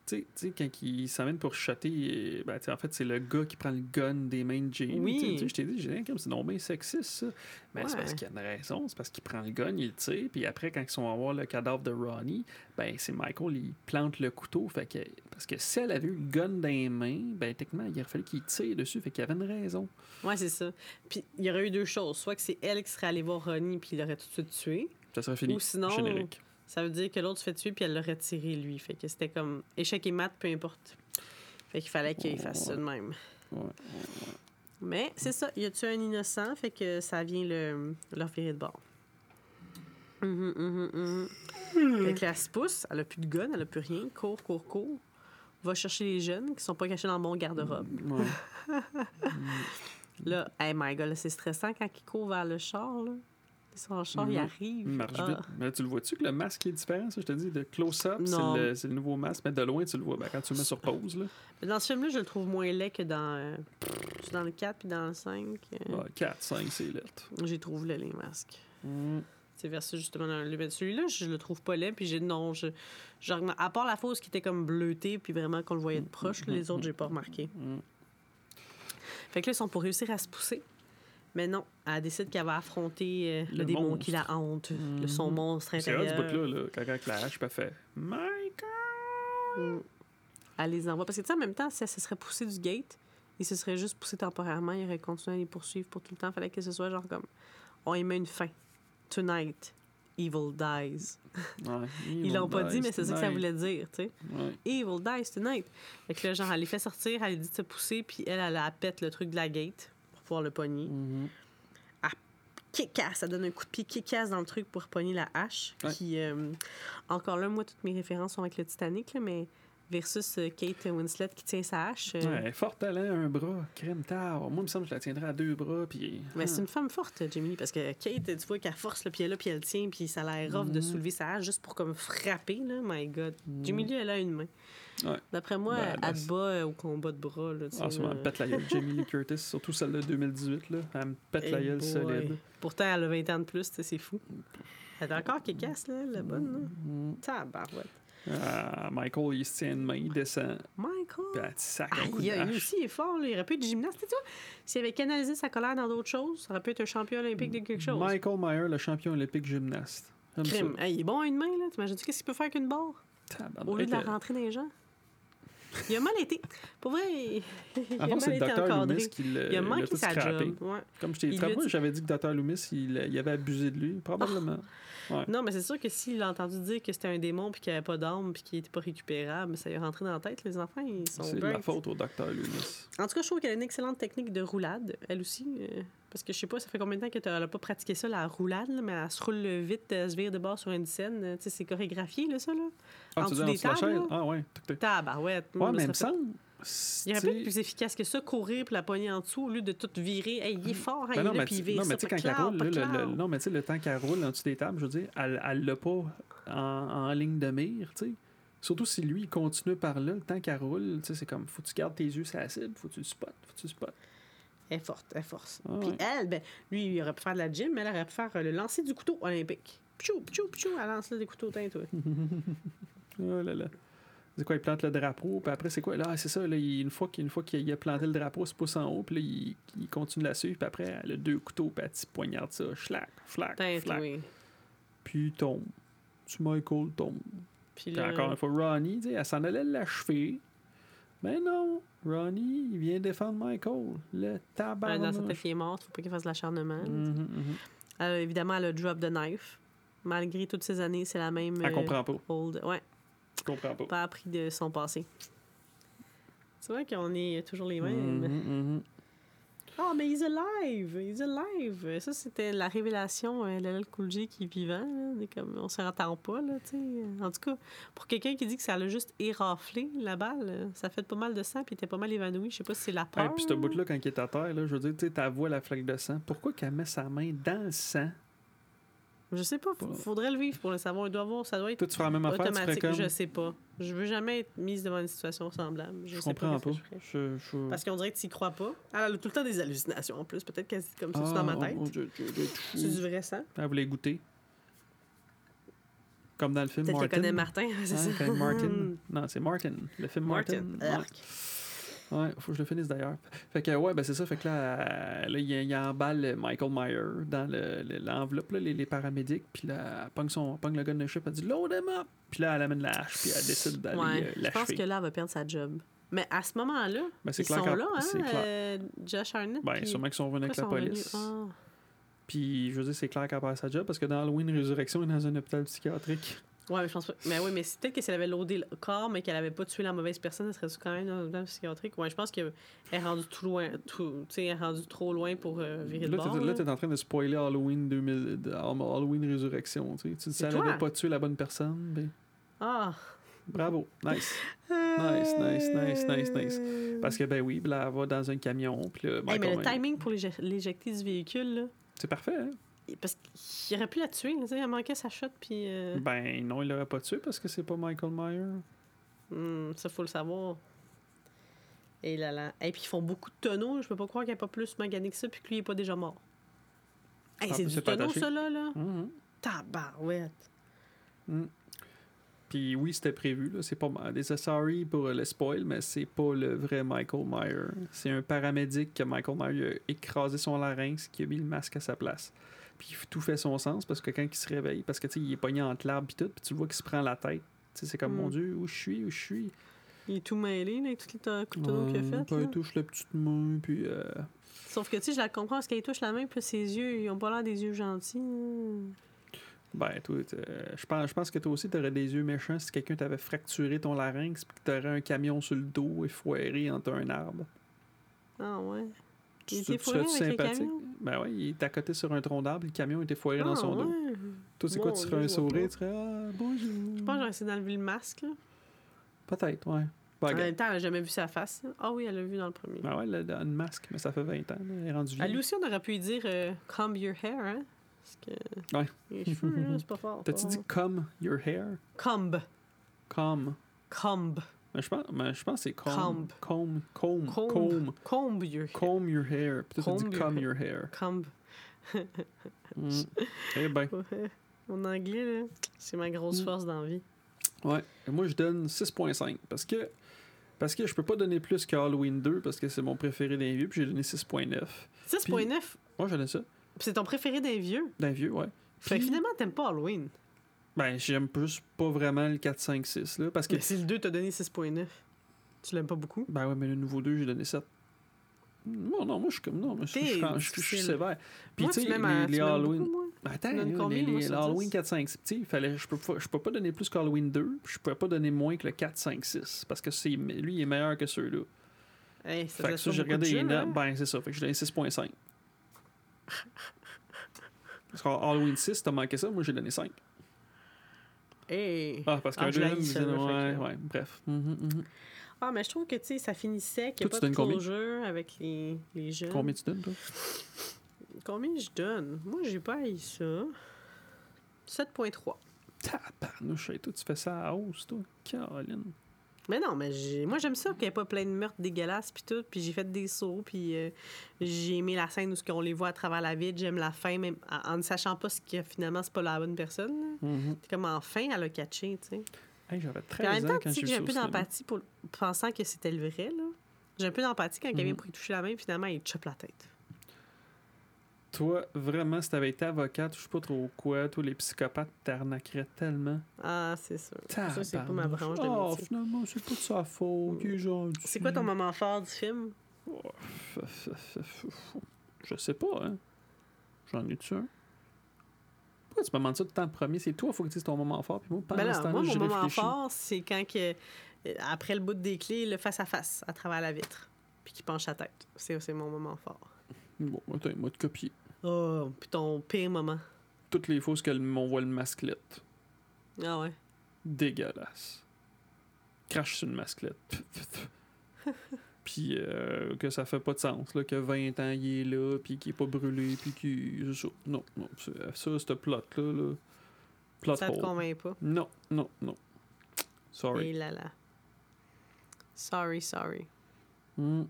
tu sais- quand il s'amène pour shotter, ben, en fait, c'est le gars qui prend le gun des mains de Jamie. Oui. Je t'ai dit, j'ai comme c'est non bien sexiste, ça. Mais c'est Ouais. parce qu'il y a une raison, c'est parce qu'il prend le gun, il le tire, puis après, quand ils sont à voir le cadavre de Ronnie, ben, c'est Michael, il plante le couteau, fait que, parce que si elle avait eu le gun dans les mains, ben, techniquement, il aurait fallu qu'il tire dessus, fait qu'il y avait une raison. Ouais, c'est ça. Puis il y aurait eu deux choses. Soit que c'est elle qui serait allée voir Ronnie puis il l'aurait tout de suite tué. Ça serait fini. Ou sinon- Générique. Ça veut dire que l'autre se fait tuer puis elle l'aurait tiré lui. Fait que c'était comme échec et mat, peu importe. Fait qu'il fallait qu'il fasse ça de même. Ouais. Mais c'est ça, il a tué un innocent, fait que ça vient le, leur virer de bord. Mhm, mhm, mhm. Fait que là, elle se pousse, elle a plus de gun, elle a plus rien, court, court, court. Va chercher les jeunes qui sont pas cachés dans le bon garde-robe. Ouais. <laughs> Là, hey my god, c'est stressant quand il court vers le char, là. Son char, il Mhm. arrive. Il marche Ah. vite. Mais tu le vois-tu que le masque est différent, ça, je te dis, de close-up, c'est le, le nouveau masque, mais de loin, tu le vois. Ben, quand tu le mets sur pause, là. Mais Dans ce film-là, je le trouve moins laid que dans, euh, dans le 4 puis dans le 5. euh, Ouais, 4, 5, c'est lettre. J'ai trouvé laid, les masques. Mm. C'est versus justement dans le mais Celui-là, je le trouve pas laid. Puis j'ai non, je, à part la fausse qui était comme bleutée, puis vraiment qu'on le voyait de proche, là, les autres, j'ai pas remarqué. Mm. Fait que là, ils sont pour réussir à se pousser. Mais non, elle décide qu'elle va affronter euh, le, Le démon monstre. qui la hante, le son monstre C'est là, ce intérieur. bout-là, là, quand hache, puis elle fait Michael! Mm. Elle les envoie. Parce que, tu sais, en même temps, si elle se serait poussée du gate, il se serait juste poussé temporairement, il aurait continué à les poursuivre pour tout le temps. Fallait que ce soit genre comme on y met une fin. Tonight, evil dies. Ouais, <laughs> Ils l'ont pas dit, mais c'est ça que ça voulait dire, tu sais. Ouais. Evil dies tonight. Fait que là, genre, elle les fait sortir, elle lui dit de se pousser, puis elle, elle, elle pète le truc de la gate pouvoir le pogner. Kick-ass, ça donne un coup de pied kick-ass dans le truc pour pogner la hache. Ouais. Qui, euh, encore là, moi, toutes mes références sont avec le Titanic, là, mais versus euh, Kate Winslet qui tient sa hache. euh, Ouais, fort talent, un bras, crème tard. Moi, il me semble que je la tiendrais à deux bras, puis. Mais c'est Ah. une femme forte, Jamie Lee, parce que Kate, tu vois qu'elle force le pied là, puis elle tient, puis ça a l'air rough de Mhm. soulever sa hache juste pour comme frapper, là. My God. Jamie elle a une main. Ouais. D'après moi, Ben, elle te bat euh, au combat de bras, là. Ah, là. me pète la gueule. Jamie Lee Curtis, surtout celle de 2018, là. Elle me pète la gueule boy. solide. Pourtant, elle a 20 ans de plus, c'est fou. Elle est encore qui casse, là, la bonne, là. Ah, Michael, il se tient une main, il descend, puis Michael! elle sac Ah, il, de a- lui aussi, il est fort, là. Il aurait pu être gymnaste, tu sais, S'il avait canalisé sa colère dans d'autres choses, ça aurait pu être un champion olympique de quelque chose. Michael Meyer, le champion olympique gymnaste. Crime. Hey, il est bon à une main, là. T'imagines-tu qu'est-ce qu'il peut faire qu'une barre? Au lieu de la rentrer dans les gens. Il a mal été. Pour vrai, il, il a fond, mal c'est le été encadré. Qui l'a Il a manqué sa job. Ouais. Comme je t'ai dit, j'avais dit que Dr. Loomis, il, il avait abusé de lui, probablement. Ouais. Non, mais c'est sûr que s'il a entendu dire que c'était un démon puis qu'il n'y avait pas d'âme puis qu'il n'était pas récupérable, ça lui est rentré dans la tête. Les enfants, ils sont C'est de la faute au Dr. Loomis. En tout cas, je trouve qu'elle a une excellente technique de roulade, elle aussi. euh, parce que je sais pas, ça fait combien de temps qu'elle n'a pas pratiqué ça, la roulade, là, mais elle se roule vite, elle se vire de bord sur une scène. euh, Tu sais, c'est chorégraphié, là, ça, là. Ah, En tu dis des la tables, là? Ah, ouais. Tabarouette. Ouais, mais il me semble. Il aurait tu sais- plus efficace que ça, courir puis la pogner en dessous au lieu de tout virer. Hey, il est fort, hein, Ben il non, mais puis il tu- vire non, mais ça, tu sais, quand elle roule, là, le- le- non, mais tu sais, le temps qu'elle roule en dessous des tables, je veux dire, elle elle l'a pas en, en ligne de mire, tu sais. Surtout si lui, il continue par là, le temps qu'elle roule, tu sais, c'est comme, faut que tu gardes tes yeux sur la cible, faut que tu le spots, faut que tu le spots. Elle est forte, elle est forte. Ah Puis ouais. elle, ben, lui, il aurait pu faire de la gym, mais elle aurait pu faire euh, le lancer du couteau olympique. Pichou, pichou, pichou, elle lance là des couteaux teints, toi. <laughs> Oh là là. C'est quoi, il plante le drapeau, puis après, c'est quoi? Là, c'est ça, là, il- une fois qu'il a planté le drapeau, il se pousse en haut, puis là, il, il continue de la suivre, puis après, elle a deux couteaux, puis elle poignarde ça, schlac, flac, flac. oui. Puis il tombe. Tu Michael tombe. Puis là, encore une fois, Ronnie, elle s'en allait l'achever. Mais non, Ronnie, il vient défendre Michael. Le tabac. dans sa tête, il est mort, faut pas qu'il fasse de l'acharnement. Mhm, Elle, évidemment, elle a drop the knife. Malgré toutes ces années, c'est la même. Elle euh, comprend pas. old- Ouais, Je comprends pas. pas appris de son passé. C'est vrai qu'on est toujours les mêmes. Mhm, mhm. Ah, mais he's alive! He's alive! Ça, c'était la révélation, euh, LL Cool qui est vivant. là. Comme, on se attend pas, là, tu sais. En tout cas, pour quelqu'un qui dit que ça l'a juste éraflé, la balle, ça fait pas mal de sang, puis il était pas mal évanoui. Je sais pas si c'est la peur. Hey, puis ce bout-là, quand il est à terre, là, je veux dire, tu voix la flaque de sang. Pourquoi qu'elle met sa main dans le sang? Je sais pas, f- faudrait le vivre pour le savoir. Il doit avoir, ça doit être Toi, tu ferais la même affaire, tu ferais automatique. comme... Je sais pas. Je veux jamais être mise devant une situation semblable. Je, Je sais comprends pas. pas. je. Je. Parce qu'on dirait que tu y crois pas. Elle a tout le temps des hallucinations en plus. Peut-être qu'elle dit comme ça, c'est Ah, dans ma tête. je- je- C'est du vrai sang. Elle voulait goûter. Comme dans le film Peut-être Martin. connaît Martin. <laughs> c'est Ah, ça. Martin. Non, c'est Martin. Le film Martin. Martin. Ouais. Faut que je le finisse d'ailleurs. Fait que, ouais, ben c'est ça. Fait que là, euh, là il, il emballe Michael Meyer dans le- le- l'enveloppe, là, les, les paramédics. Puis là, elle pogne, son, pogne le gun de chip. Elle dit Load him up. Puis là, elle amène la hache. Puis elle décide d'aller Ouais, euh, je pense que là, elle va perdre sa job. Mais à ce moment-là, Ben, ils clair sont là, hein, c'est clair. euh, Josh Arnett. Ben, sûrement qu'ils sont venus avec la police. Ah. Puis, je veux dire, c'est clair qu'elle perd sa job parce que dans Halloween Résurrection, elle est dans un hôpital psychiatrique. Ouais, mais je pense pas. Mais oui, mais c'est peut-être que si elle avait loadé le corps, mais qu'elle avait pas tué la mauvaise personne, elle serait quand même dans un hôpital psychiatrique? Ouais, je pense qu'elle est rendue tout loin. tout- Tu sais, elle est rendue trop loin pour euh, virer Là, bord. t'es, là, t'es en train de spoiler Halloween 2000, de- Halloween Résurrection. Tu si elle n'avait pas tué la bonne personne, ben, Ah! bravo, nice. Nice, nice, nice, nice, nice. Parce que, ben oui, là, elle va dans un camion, puis là, Hey, Michael mais le timing pour l'éje- l'éjecter du véhicule, là, C'est parfait, hein? Parce qu'il aurait pu la tuer. tu sais, Elle manquait sa shot, puis. euh, Ben non, il l'aurait pas tué parce que c'est pas Michael Myers. hmm, ça, faut le savoir. Et là là. Et puis, ils font beaucoup de tonneaux. Je peux pas croire qu'il n'y a pas plus magané que ça, puis que lui, il est pas déjà mort. Hey, Ah, c'est du tonneau, ça, là, là. Mhm. Tabarouette. Mm. Puis oui, c'était prévu. là. C'est pas. Des sorry pour le spoil, mais c'est pas le vrai Michael Myers. C'est un paramédic que Michael Myers a écrasé son larynx, qui a mis le masque à sa place. Puis tout fait son sens parce que quand il se réveille, parce que tu sais, il est pogné entre l'arbre puis tout, puis tu le vois qu'il se prend la tête. Tu sais, c'est comme Mm. mon Dieu, où je suis, où je suis? Il est tout mêlé, là, avec tous les ta- couteaux qu'il a fait. puis il touche la petite main, puis. euh, Sauf que, tu sais, je la comprends parce qu'il touche la main, puis ses yeux, ils ont pas l'air des yeux gentils. hein. Ben, toi, t'es- je pense, je pense que toi aussi, t'aurais des yeux méchants si quelqu'un t'avait fracturé ton larynx, puis que t'aurais un camion sur le dos et foiré entre un arbre. Ah ouais. Il foiré serais-tu avec le sympathique? camion? Ben oui, il est à côté sur un tronc d'arbre, le camion était foiré dans Ah, son dos. ouais. Toi, c'est quoi, tu Dieu, serais un sourire, tu serais Ah, bonjour. Je pense que j'aurais essayé d'enlever le masque, là. Peut-être, ouais. Ben, En même temps, elle a jamais vu sa face. Ah oui, elle l'a vu dans le premier. Ben ouais, elle a une masque, mais ça fait 20 ans, elle est rendue À lui vieille. aussi, on aurait pu lui dire euh, Comb your hair, hein? Parce que. Ouais. Les cheveux, là, c'est pas fort. T'as-tu dit comb your hair? Comb. Comb. Comb. Mais je pense, mais je pense que c'est comb. Comb. Comb. Comb. Comb. Comb. Your hair. Comb your hair. Puis toi, dit your comb your hair. Comb. Mm. Eh ben, Ouais. Mon anglais, là, c'est ma grosse Mm. force dans la vie. ouais. Et moi, je donne 6.5 parce que parce que je peux pas donner plus que Halloween 2 parce que c'est mon préféré d'un vieux, puis j'ai donné 6.9. 6.9, Moi, j'en ai ça. c'est ton préféré des vieux? D'un vieux, ouais. Fait que Puis- finalement, t'aimes pas Halloween. Ben, j'aime juste pas vraiment le 4, 5, 6, là, parce que... Mais si le 2 t'a donné 6.9, tu l'aimes pas beaucoup? Ben ouais, mais le nouveau 2, j'ai donné 7. Non, non, moi, je suis comme... Non, mais je, je, je, T'es je- je suis sévère. Puis, moi, tu sais, à- les, tu Halloween... beaucoup, moi. Attends, combien, les, moi, les sur Halloween 10? 4, 5, 6, tu sais, fallait, je peux, je peux pas donner plus qu'Halloween 2, puis je peux pas donner moins que le 4, 5, 6, parce que c'est, lui, il est meilleur que ceux-là. Hey, ça Fait que ça, j'ai regardé les les notes, ben c'est ça, fait que j'ai donné 6.5. Parce qu'Halloween 6, t'as manqué ça, moi j'ai donné 5. Hey. Ah, parce qu'un deuxième, celle-là, ouais, ouais, bref. Mhm, mhm. Ah, mais je trouve que, tu sais, ça finissait, qu'il n'y a tu pas de donnes combien? closure avec les, les jeunes. Combien tu donnes, toi? Combien je donne? Moi, j'ai pas haï ça. 7.3. Tabarnouche, toi, tu fais ça à hausse, toi. Caroline. Mais non, mais j'ai- moi, j'aime ça qu'il n'y ait pas plein de meurtres dégueulasses puis tout. Puis j'ai fait des sauts, puis euh, j'ai aimé la scène où ce qu'on les voit à travers la ville. J'aime la fin, même en ne sachant pas ce que finalement, c'est pas la bonne personne. Mhm. C'est comme enfin, elle a catché, tu sais. Hey, j'avais Puis en 13 même temps, quand tu sais j'ai que un peu d'empathie pour pensant que c'était le vrai, là. J'ai un peu d'empathie quand quelqu'un Mhm. pour y toucher la main, finalement, il te chope la tête. Toi, vraiment, si t'avais été avocate, je sais pas trop quoi, toi, les psychopathes t'arnaqueraient tellement. Ah, c'est sûr. Ça, c'est pas ma branche de métier. finalement, c'est pas de sa faute. il est gentil. C'est quoi ton moment fort du film? Oh, Je sais pas, hein. J'en ai-tu un? Pourquoi tu me demandes ça tout le temps premier? C'est toi, faut que tu dises ton moment fort. Puis moi, pendant Ben ce là, temps-là, moi, mon moment fort, c'est quand que, euh, après le bout des clés, le face-à-face, à travers la vitre, puis qu'il penche sa tête. C'est c'est mon moment fort. Bon, attends, moi, de copier. Oh, puis ton pire moment. Toutes les fois que le- on voit le masclette. Ah ouais. Dégueulasse. Crache sur une masclette. <laughs> puis euh, que ça fait pas de sens, là, que 20 ans il est là, puis qu'il est pas brûlé, puis qu'il. Non, non. c'est- Ça, ce plot-là, là. Plot Ça te hole. convainc pas? Non, non, non. Sorry. Et là là. Sorry, sorry. Hmm.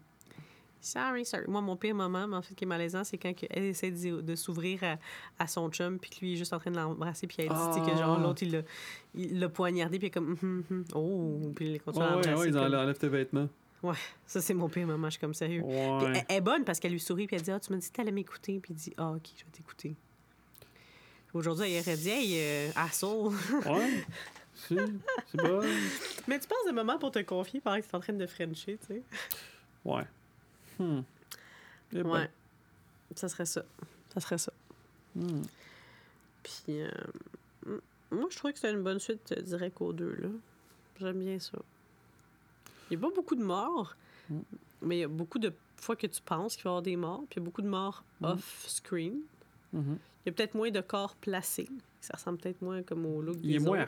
Sorry, sorry. Moi, mon pire moment, mais en fait, qui est malaisant, c'est quand elle essaie de, de s'ouvrir à, à son chum, puis que lui est juste en train de l'embrasser, puis elle dit tu que genre Ah. l'autre, il l'a- il poignardé, puis comme hum, hum, oh, puis il continue Ouais, à ouais, l'embrasser. ouais, ils comme- enlèvent tes vêtements. Ça, c'est mon pire moment, je suis comme sérieux. Puis Ouais. elle, elle est bonne parce qu'elle lui sourit, puis elle dit Ah, tu m'as dit que t'allais m'écouter, puis il dit Ah, ok, je vais t'écouter. Aujourd'hui, elle aurait dit Hey, euh, asshole. Ouais. Si, c'est bon. <laughs> Mais tu penses un moment pour te confier pendant que tu es en train de Frencher, tu sais. Ouais. Hmm. Eh ben. Ouais. Ça serait ça. Ça serait ça. Hmm. Puis, euh, moi, je trouve que c'est une bonne suite euh, direct aux deux, là. J'aime bien ça. Il n'y a pas beaucoup de morts, Mm. mais il y a beaucoup de fois que tu penses qu'il va y avoir des morts, puis il y a beaucoup de morts Mm. off-screen. Mhm. Il y a peut-être moins de corps placés. Ça ressemble peut-être moins comme au look Il est des moins là.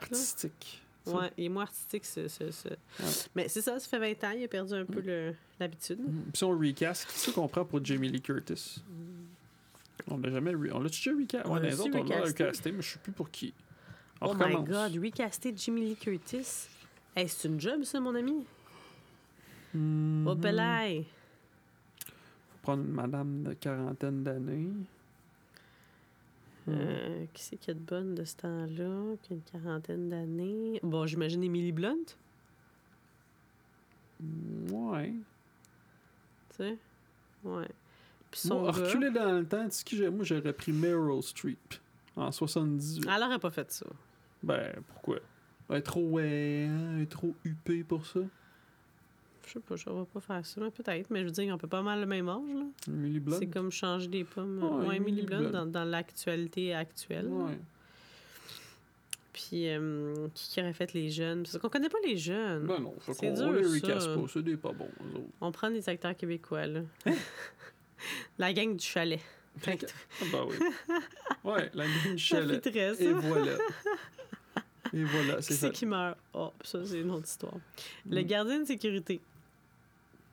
Ouais, il est moins artistique, ce... ce- ce- Mais c'est ça, ça fait 20 ans, il a perdu un peu le- l'habitude. Mhm. Puis si on recast, qu'est-ce qu'on prend pour Jamie Lee Curtis? On l'a jamais re- On l'a déjà recast? On Ouais, l'a les aussi autres, on l'a recasté. recasté, mais je sais plus pour qui. On oh my god, recaster Jimmy Lee Curtis? Hey, c'est une job, ça, mon ami? Mhm. Oh. Faut prendre une madame de quarantaine d'années. Euh, qui c'est qui a de bonne de ce temps-là, qui a une quarantaine d'années? Bon, j'imagine Emily Blunt, Ouais. tu sais? Ouais. Puis son Moi, gars, reculer dans le temps, tu sais moi j'aurais pris Meryl Streep en 78. elle aurait pas fait ça. Ben, pourquoi? Elle est trop, euh, hein, elle est trop huppée pour ça. Je sais pas, je vais pas faire ça, peut-être. Mais je veux dire, on peut pas mal le même âge, là. Emily Blunt. C'est comme changer des pommes. Ouais, Ouais, Emily Blunt Blunt. dans, dans l'actualité actuelle. Ouais. Puis, euh, qui, qui aurait fait les jeunes? Parce qu'on connaît pas les jeunes. Ben non, faut C'est qu'on les recasse pas, c'est des pas bons, eux autres. On prend des acteurs québécois, là. <laughs> La gang du chalet. Ah <laughs> ben oui. Ouais, la ligne du <laughs> chalet. ça. Et voilà. Et voilà, Qui c'est c'est ça. qui meurt? Oh, ça, c'est une autre histoire. Le Mm. gardien de sécurité.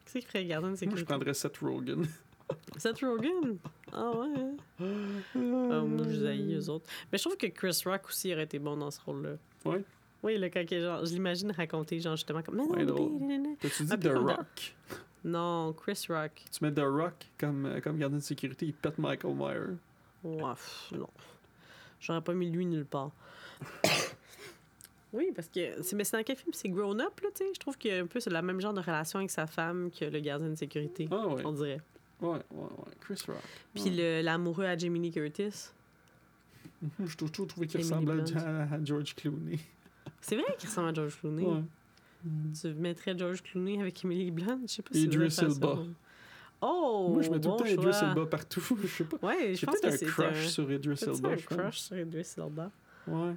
Qui c'est qui ferait le gardien de Moi, je prendrais Seth Rogen. <laughs> Seth Rogen? Ah ouais? hein? Ah, moi, je les eux autres. Mais je trouve que Chris Rock aussi aurait été bon dans ce rôle-là. Ouais. Oui, là, quand que, genre, je l'imagine raconter, genre, justement, comme... Ouais, drôle. T'as-tu dit peu The Rock? Non, Chris Rock. Tu mets The Rock comme, euh, comme gardien de sécurité, il pète Michael Myers. Ouais, pff, non. J'aurais pas mis lui nulle part. <coughs> <coughs> <coughs> oui, parce que c'est mais c'est dans quel film? C'est Grown Up là, tu sais, je trouve qu'il y a un peu c'est le même genre de relation avec sa femme que le gardien de sécurité, Ah ouais. on dirait. Ouais, ouais, ouais. Chris Rock. Puis Ouais. le- l'amoureux à Jamie Lee Curtis. Je trouve toujours trouvé qu'il Blunt. à, à George Clooney. C'est vrai qu'il ressemble à George Clooney. Ouais. Tu mettrais George Clooney avec Emily Blunt, je sais pas si Idris. Elba. Oh, Moi, je mets tout bon le temps Idris. Elba partout. <laughs> Je sais pas. Ouais, je pense que un c'est crush un... sur Idris Elba. un crush sur Idris Elba? Ouais.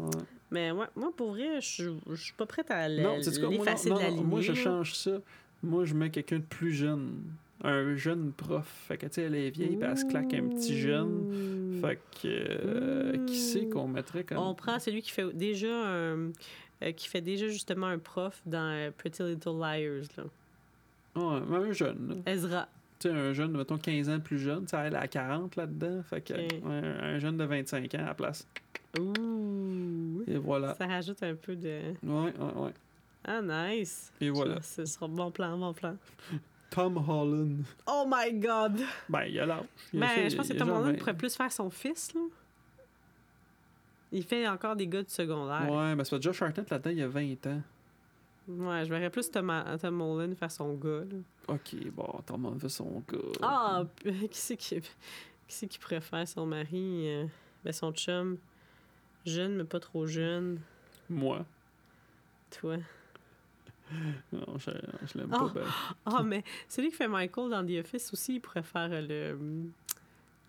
Ouais. Mais moi, moi pour vrai, je suis pas prête à Non, non, l'effacer de la lignée. moi, je change ça. Moi, je mets quelqu'un de plus jeune. Un jeune prof. Fait que, tu sais, elle est vieille, puis elle se claque un petit jeune. Fait que, euh, qui c'est qu'on mettrait comme. On prend celui qui fait déjà un- euh, qui fait déjà justement un prof dans euh, Pretty Little Liars là. Ouais, mais un jeune, là. Ezra. Un jeune, mettons 15 ans plus jeune. Tu sais, elle a 40 là-dedans. Fait que, un jeune de 25 ans à la place. Ouh. Et voilà. Ça rajoute un peu de Ouais, ouais, ouais. Ah nice. Et voilà. Ça, Ce sera bon plan, bon plan. <laughs> Tom Holland. Oh my god. Ben, il a l'âge. Ben, je pense que Tom genre Holland pourrait plus faire son fils là. Il fait encore des gars de secondaire. Ouais, mais c'est pas Josh Hartnett là-dedans, il y a 20 ans. Ouais, je verrais plus Tom, Tom Holland faire son gars. là. Ok, bon, Tom Holland fait son gars. Ah, <laughs> qui c'est qui, qui, c'est qui préfère son mari? euh, ben, son chum? Jeune, mais pas trop jeune. Moi. Toi. <laughs> Non, je, je l'aime Oh. pas ben. Ah, mais celui qui fait Michael dans The Office aussi, il pourrait faire euh, le,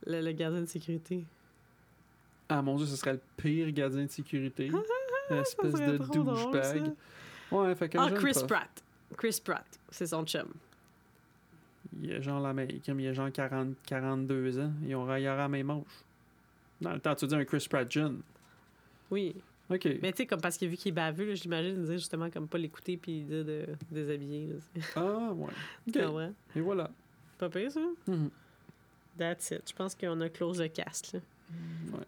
le, le gardien de sécurité. Ah mon dieu, ce serait le pire gardien de sécurité. <laughs> Espèce de douchebag. Ouais, fait Ah, Chris prof. Pratt. Chris Pratt, c'est son chum. Il a genre la même, il a genre 40, 42 ans. Il aura, il aura la même âge. Dans le temps, tu dis un Chris Pratt jeune. Oui. Ok. Mais tu sais, comme parce que vu qu'il est je l'imagine dire justement comme pas l'écouter puis dire de déshabiller. là, c'est- <laughs> Ah, ouais. Ok. comprends? Et voilà. Pas pire, ça? Mhm. That's it. Je pense qu'on a close le cast, là. Ouais.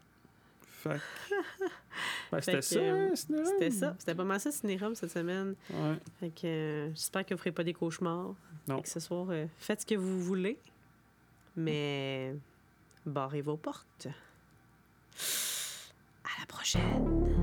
Fait <laughs> Ben, c'était ça, euh, hein, Cinérum? C'était ça. C'était pas mal ça, Cinérum, cette semaine. Ouais. Fait que euh, j'espère que vous ferez pas des cauchemars. Non. Et que ce soir, euh, faites ce que vous voulez. Mais barrez vos portes. À la prochaine.